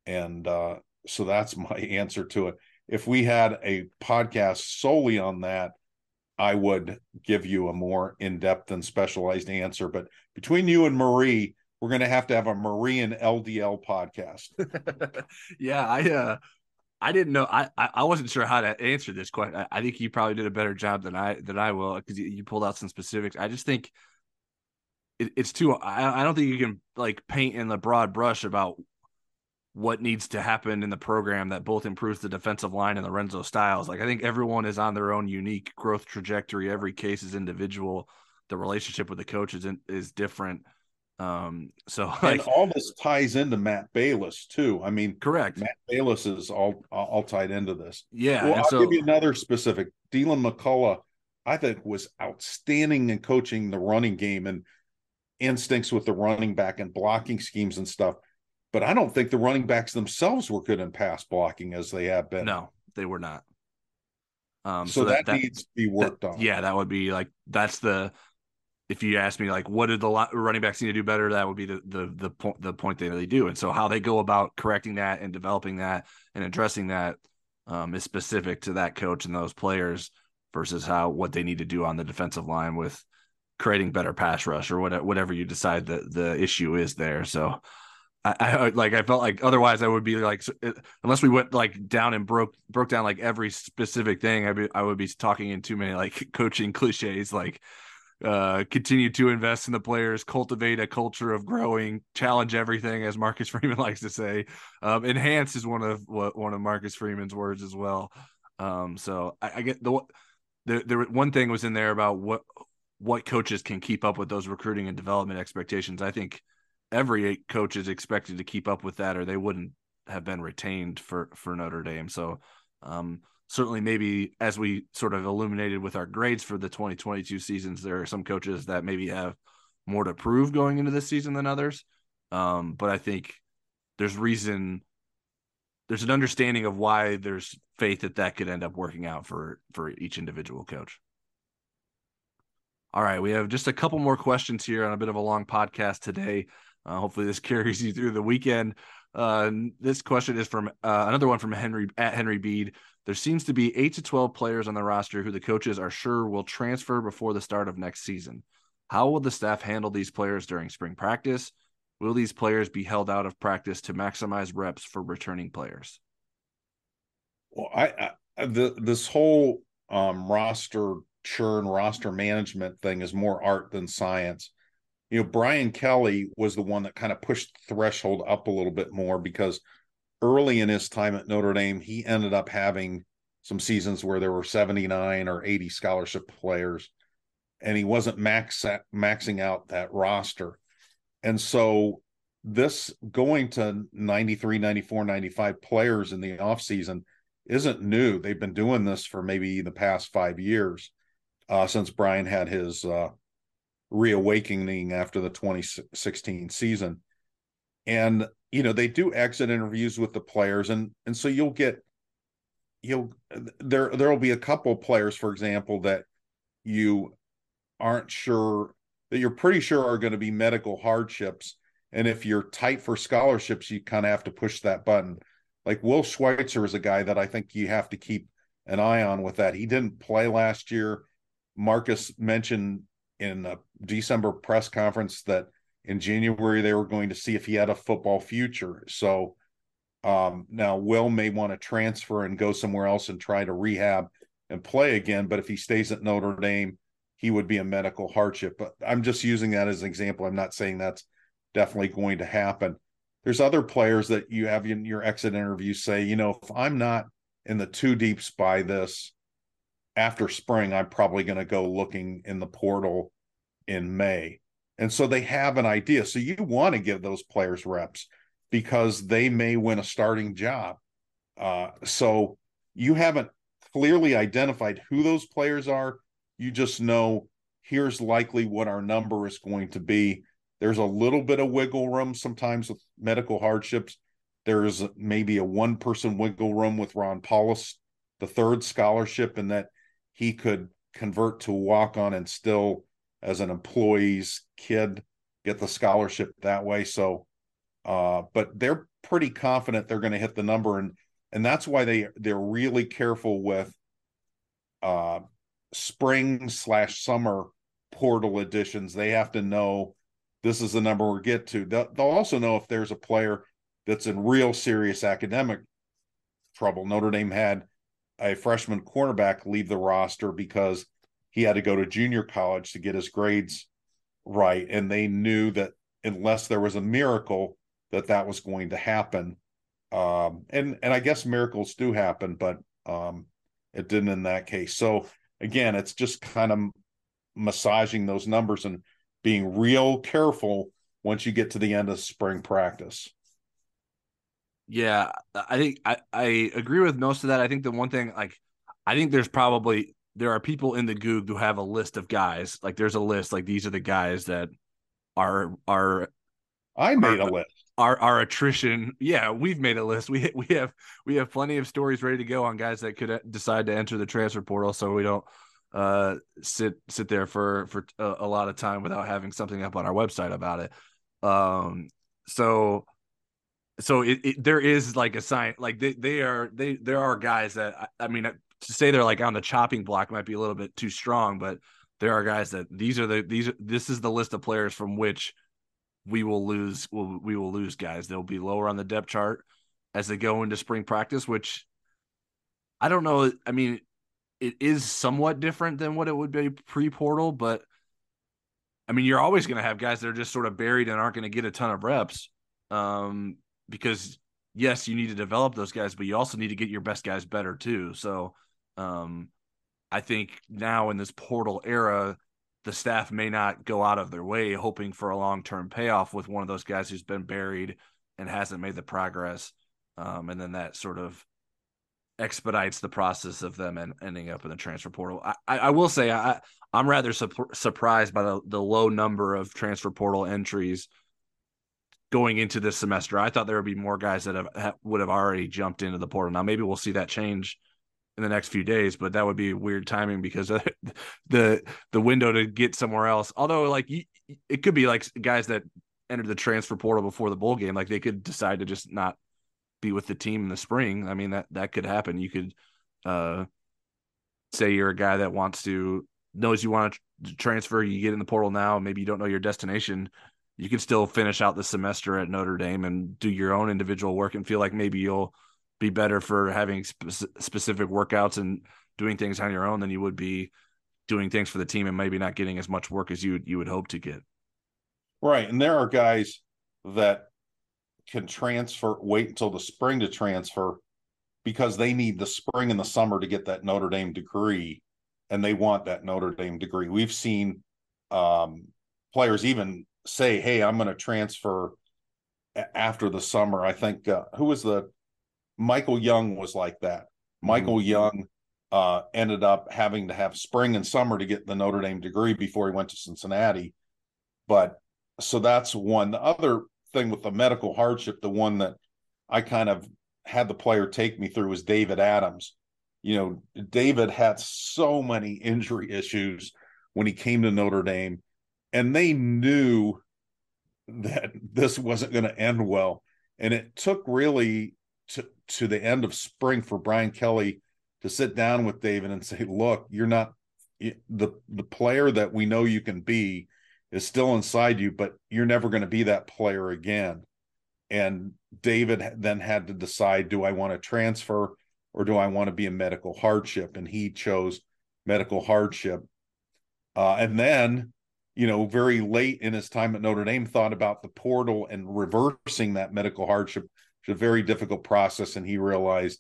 And uh, so that's my answer to it. If we had a podcast solely on that, I would give you a more in depth and specialized answer. But between you and Marie, we're going to have to have a Marie and LDL podcast. yeah, I uh, I didn't know. I I wasn't sure how to answer this question. I, I think you probably did a better job than I than I will because you, you pulled out some specifics. I just think it, it's too. I, I don't think you can like paint in the broad brush about what needs to happen in the program that both improves the defensive line and Lorenzo Styles. Like I think everyone is on their own unique growth trajectory. Every case is individual. The relationship with the coach is in, is different. Um, so like, and all this ties into Matt Balis too. I mean, correct. Matt Balis is all all tied into this. Yeah. Well, I'll so, give you another specific. Deland McCullough, I think, was outstanding in coaching the running game and instincts with the running back and blocking schemes and stuff. But I don't think the running backs themselves were good in pass blocking as they have been. No, they were not. Um, so, so that, that, needs to be worked that, on. Yeah, that would be like that's the. If you ask me, like, what did the running backs need to do better? That would be the the the point the point that they do, and so how they go about correcting that and developing that and addressing that um, is specific to that coach and those players versus how what they need to do on the defensive line with creating better pass rush or whatever whatever you decide that the issue is there. So I, I, like I felt like otherwise I would be like unless we went like down and broke broke down like every specific thing I'd be I would be talking in too many like coaching cliches like uh continue to invest in the players cultivate a culture of growing challenge everything as Marcus Freeman likes to say. Um enhance is one of what one of Marcus Freeman's words as well. Um so I, I get the there, there one thing was in there about what what coaches can keep up with those recruiting and development expectations. I think every coach is expected to keep up with that, or they wouldn't have been retained for for Notre Dame. So um, certainly, maybe as we sort of illuminated with our grades for the 2022 seasons, there are some coaches that maybe have more to prove going into this season than others. Um, but I think there's reason there's an understanding of why there's faith that that could end up working out for for each individual coach. All right, we have just a couple more questions here on a bit of a long podcast today. Uh, hopefully, this carries you through the weekend. Uh, this question is from uh, another one from Henry at Henry Bede. There seems to be eight to 12 players on the roster who the coaches are sure will transfer before the start of next season. How will the staff handle these players during spring practice? Will these players be held out of practice to maximize reps for returning players? Well, I, I the this whole um, roster churn, roster management thing is more art than science you know, Brian Kelly was the one that kind of pushed the threshold up a little bit more because early in his time at Notre Dame, he ended up having some seasons where there were 79 or 80 scholarship players, and he wasn't max maxing out that roster. And so this going to 93, 94, 95 players in the offseason isn't new. They've been doing this for maybe the past five years uh, since Brian had his uh, reawakening after the 2016 season. and you know they do exit interviews with the players and and so you'll get you'll there there'll be a couple players for example that you aren't sure that you're pretty sure are going to be medical hardships and if you're tight for scholarships you kind of have to push that button. Like will schweitzer is a guy that i think you have to keep an eye on with that. He didn't play last year. Marcus mentioned in a december press conference that in january they were going to see if he had a football future so um, now, Will may want to transfer and go somewhere else and try to rehab and play again. But if he stays at Notre Dame, he would be a medical hardship. But I'm just using that as an example. I'm not saying that's definitely going to happen. There's other players that you have in your exit interview say, you know, if I'm not in the two deeps by this after spring, I'm probably going to go looking in the portal in May. And so they have an idea. So you want to give those players reps because they may win a starting job. Uh, so you haven't clearly identified who those players are. You just know here's likely what our number is going to be. There's a little bit of wiggle room sometimes with medical hardships. There's maybe a one person wiggle room with Ron Powlus, the third scholarship, and that he could convert to walk on and still, as an employee's kid, get the scholarship that way. So uh, but they're pretty confident they're going to hit the number, and and that's why they they're really careful with uh, spring slash summer portal additions. They have to know this is the number we'll get to. They'll, they'll also know if there's a player that's in real serious academic trouble. Notre Dame had a freshman cornerback leave the roster because he had to go to junior college to get his grades right, and they knew that unless there was a miracle, that that was going to happen. Um, and and I guess miracles do happen, but um, it didn't in that case. So again, it's just kind of massaging those numbers and being real careful once you get to the end of spring practice. Yeah, I think I, I agree with most of that. I think the one thing like I think there's probably there are people in the Gug who have a list of guys. Like there's a list, like these are the guys that are are I made are, a list. our our attrition. Yeah we've made a list. We we have we have plenty of stories ready to go on guys that could uh, decide to enter the transfer portal so we don't uh sit sit there for for a, a lot of time without having something up on our website about it. Um so so it, it there is like a sign like they they are they there are guys that I, I mean to say they're like on the chopping block might be a little bit too strong but there are guys that these are the these this is the list of players from which we will lose we'll, we will lose guys. They'll be lower on the depth chart as they go into spring practice, which I don't know. I mean, it is somewhat different than what it would be pre-portal, but I mean, you're always going to have guys that are just sort of buried and aren't going to get a ton of reps. Um, because yes, you need to develop those guys, but you also need to get your best guys better too. So, um, I think now in this portal era, the staff may not go out of their way hoping for a long term payoff with one of those guys who's been buried and hasn't made the progress. Um, and then that sort of expedites the process of them and ending up in the transfer portal. I, I will say I I'm rather su- surprised by the, the low number of transfer portal entries going into this semester. I thought there would be more guys that have would have already jumped into the portal. Now maybe we'll see that change in the next few days, but that would be weird timing because the the window to get somewhere else. Although, like, it could be like guys that entered the transfer portal before the bowl game, like they could decide to just not be with the team in the spring. I mean that that could happen. You could uh, say you're a guy that wants to knows you want to transfer. You get in the portal now. Maybe you don't know your destination. You can still finish out the semester at Notre Dame and do your own individual work and feel like maybe you'll be better for having spe- specific workouts and doing things on your own than you would be doing things for the team and maybe not getting as much work as you you would hope to get. Right, and there are guys that can transfer wait until the spring to transfer because they need the spring and the summer to get that Notre Dame degree and they want that Notre Dame degree. We've seen um, players even say, "Hey, I'm going to transfer after the summer." I think uh, who was the Michael Young was like that. Michael mm-hmm. Young uh, ended up having to have spring and summer to get the Notre Dame degree before he went to Cincinnati. But so that's one. The other thing with the medical hardship, the one that I kind of had the player take me through was David Adams. You know, David had so many injury issues when he came to Notre Dame, and they knew that this wasn't going to end well. And it took really to to the end of spring for Brian Kelly to sit down with David and say, "Look, you're not the the player that we know you can be is still inside you, but you're never going to be that player again." And David then had to decide, do I want to transfer or do I want to be a medical hardship? And he chose medical hardship. Uh, and then you know, very late in his time at Notre Dame, thought about the portal and reversing that medical hardship. It's a very difficult process. And he realized,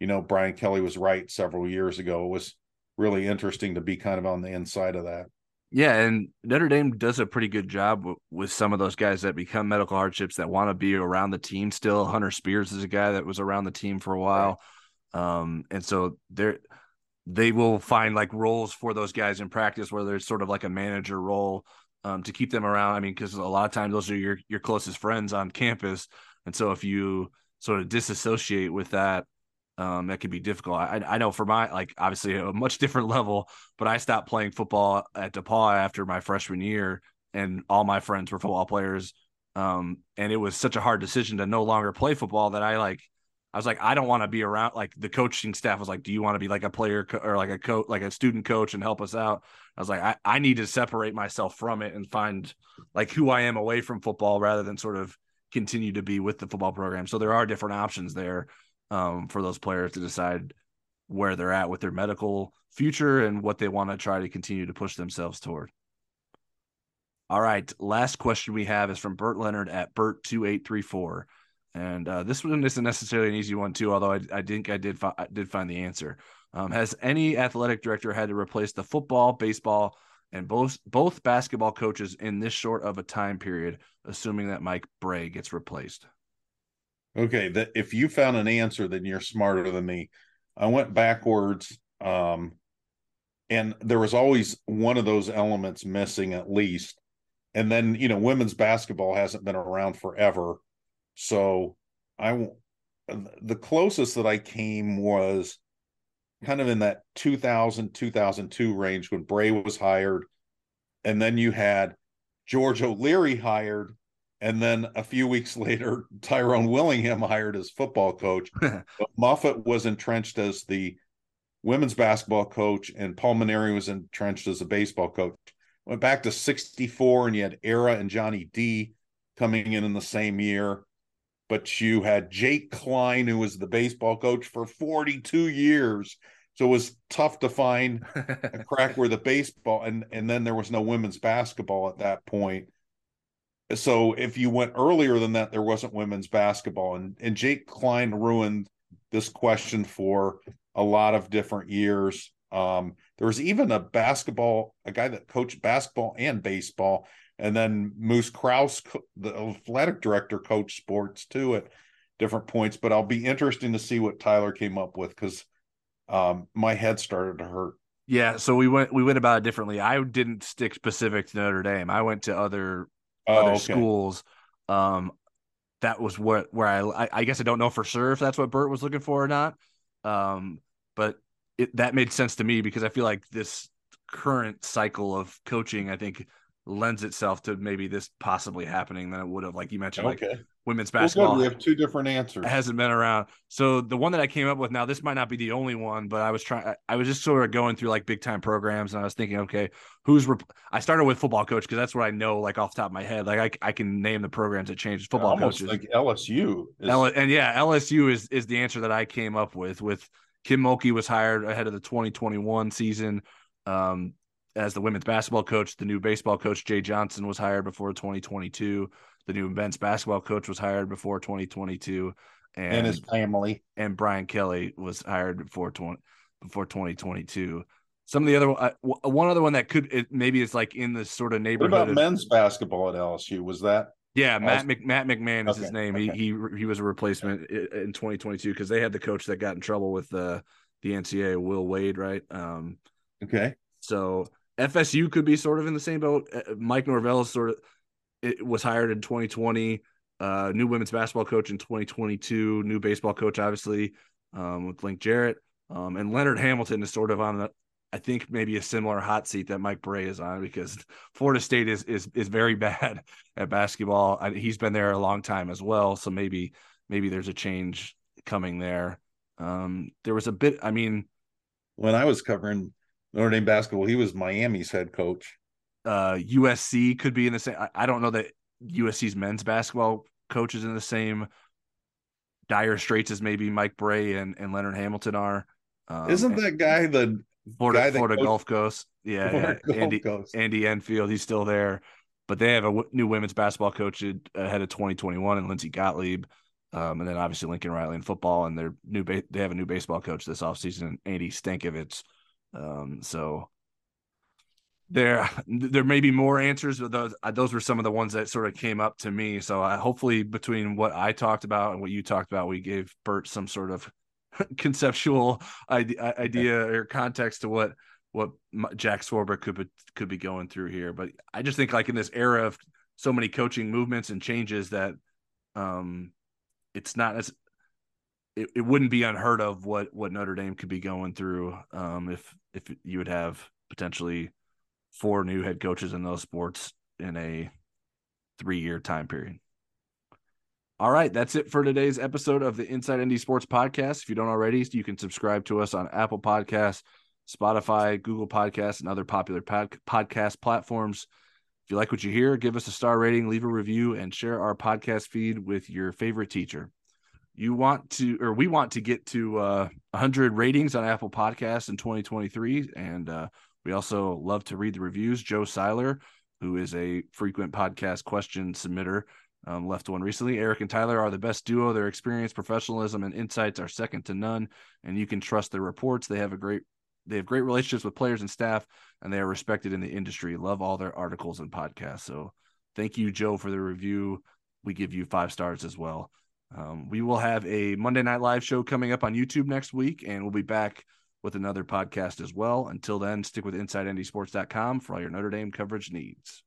you know, Brian Kelly was right several years ago. It was really interesting to be kind of on the inside of that. Yeah, and Notre Dame does a pretty good job w- with some of those guys that become medical hardships that want to be around the team still. Hunter Spears is a guy that was around the team for a while. Um, and so they're they will find like roles for those guys in practice, whether it's sort of like a manager role um, to keep them around. I mean, because a lot of times those are your your closest friends on campus, and so if you sort of disassociate with that, um, that could be difficult. I, I know for my like obviously a much different level, but I stopped playing football at DePaul after my freshman year, and all my friends were football players. Um, and it was such a hard decision to no longer play football that I like I was like, I don't want to be around. Like the coaching staff was like, Do you want to be like a player co- or like a coach, like a student coach and help us out? I was like, I, I need to separate myself from it and find like who I am away from football rather than sort of continue to be with the football program. So there are different options there um, for those players to decide where they're at with their medical future and what they want to try to continue to push themselves toward. All right. Last question we have is from Bert Leonard at Bert2834. And uh, this one isn't necessarily an easy one too, although I, I think I did fi- I did find the answer. Um, has any athletic director had to replace the football, baseball, and both both basketball coaches in this short of a time period, assuming that Mike Brey gets replaced? Okay, that if you found an answer, then you're smarter than me. I went backwards, um, and there was always one of those elements missing at least. And then you know, women's basketball hasn't been around forever so I the closest that I came was kind of in that 2000 2002 range when Brey was hired. And then you had George O'Leary hired and then a few weeks later Tyrone Willingham hired as football coach. But Muffet was entrenched as the women's basketball coach and Paul Mainieri was entrenched as a baseball coach. Went back to 64 and you had Ara and Johnny Dee coming in in the same year but you had Jake Kline, who was the baseball coach for 42 years. So it was tough to find a crack where the baseball and and then there was no women's basketball at that point. So if you went earlier than that, there wasn't women's basketball. And and Jake Kline ruined this question for a lot of different years. Um, there was even a basketball, a guy that coached basketball and baseball and then Moose Krause, the athletic director, coached sports too at different points. But I'll be interesting to see what Tyler came up with because um, my head started to hurt. Yeah, so we went we went about it differently. I didn't stick specific to Notre Dame. I went to other oh, other okay. schools. Um, that was what where I I guess I don't know for sure if that's what Bert was looking for or not. Um, but it, that made sense to me because I feel like this current cycle of coaching, I think lends itself to maybe this possibly happening than it would have, like you mentioned, okay. like women's basketball. Well, we have two different answers. Hasn't been around. So the one that I came up with now, this might not be the only one, but I was trying. I was just sort of going through like big time programs, and I was thinking, okay, who's? Rep- I started with football coach because that's what I know, like off the top of my head. Like I, I can name the programs that changed football coaches. Like LSU, is... L- and yeah, LSU is is the answer that I came up with. With Kim Mulkey was hired ahead of the 2021 season. Um, as the women's basketball coach. The new baseball coach, Jay Johnson, was hired before 2022. The new men's basketball coach was hired before 2022. And, and his family. And Brian Kelly was hired before 20, before 2022. Some of the other uh, one other one that could it, maybe it's like in this sort of neighborhood. What about of, men's basketball at LSU? Was that? Yeah, Matt Mc, Matt McMahon is okay, his name. Okay. He he he was a replacement in 2022 because they had the coach that got in trouble with the the NCAA, Will Wade, right? Um, okay. So FSU could be sort of in the same boat. Uh, Mike Norvell sort of it was hired in 2020. uh, new women's basketball coach in 2022, new baseball coach, obviously, um, with Link Jarrett. Um, and Leonard Hamilton is sort of on the, I think maybe a similar hot seat that Mike Brey is on because Florida State is is is very bad at basketball. I, he's been there a long time as well, so maybe maybe there's a change coming there. Um, there was a bit. I mean, when I was covering Notre Dame basketball, he was Miami's head coach. Uh, USC could be in the same. I, I don't know that USC's men's basketball coach is in the same dire straits as maybe Mike Brey and, and Leonard Hamilton are. Um, Isn't that guy the Florida, guy Florida Gulf Coast? Yeah, Florida yeah. Andy Coast. Andy Enfield, he's still there, but they have a w- new women's basketball coach ahead of 2021 and Lindsey Gottlieb. Um, and then obviously Lincoln Riley in football, and their new ba- they have a new baseball coach this offseason, Andy Stankiewicz. Um, so there there may be more answers, but those uh, those were some of the ones that sort of came up to me. So I, hopefully between what I talked about and what you talked about, we gave Bert some sort of conceptual idea, idea or context to what what Jack Swarbrick could be, could be going through here. But I just think like in this era of so many coaching movements and changes that um it's not as it, it wouldn't be unheard of what what Notre Dame could be going through um if if you would have potentially four new head coaches in those sports in a three year time period. All right, that's it for today's episode of the Inside ND Sports Podcast. If you don't already, you can subscribe to us on Apple Podcasts, Spotify, Google Podcasts, and other popular pod- podcast platforms. If you like what you hear, give us a star rating, leave a review, and share our podcast feed with your favorite teacher. You want to, or we want to get to uh, 100 ratings on Apple Podcasts in 2023, and uh, we also love to read the reviews. Joe Seiler, who is a frequent podcast question submitter, um, left one recently. Eric and Tyler are the best duo. Their experience, professionalism, and insights are second to none, and you can trust their reports. They have a great they have great relationships with players and staff, and they are respected in the industry. Love all their articles and podcasts. So thank you, Joe, for the review. We give you five stars as well. Um, we will have a Monday Night Live show coming up on YouTube next week, and we'll be back with another podcast as well. Until then, stick with InsideNDSports.com for all your Notre Dame coverage needs.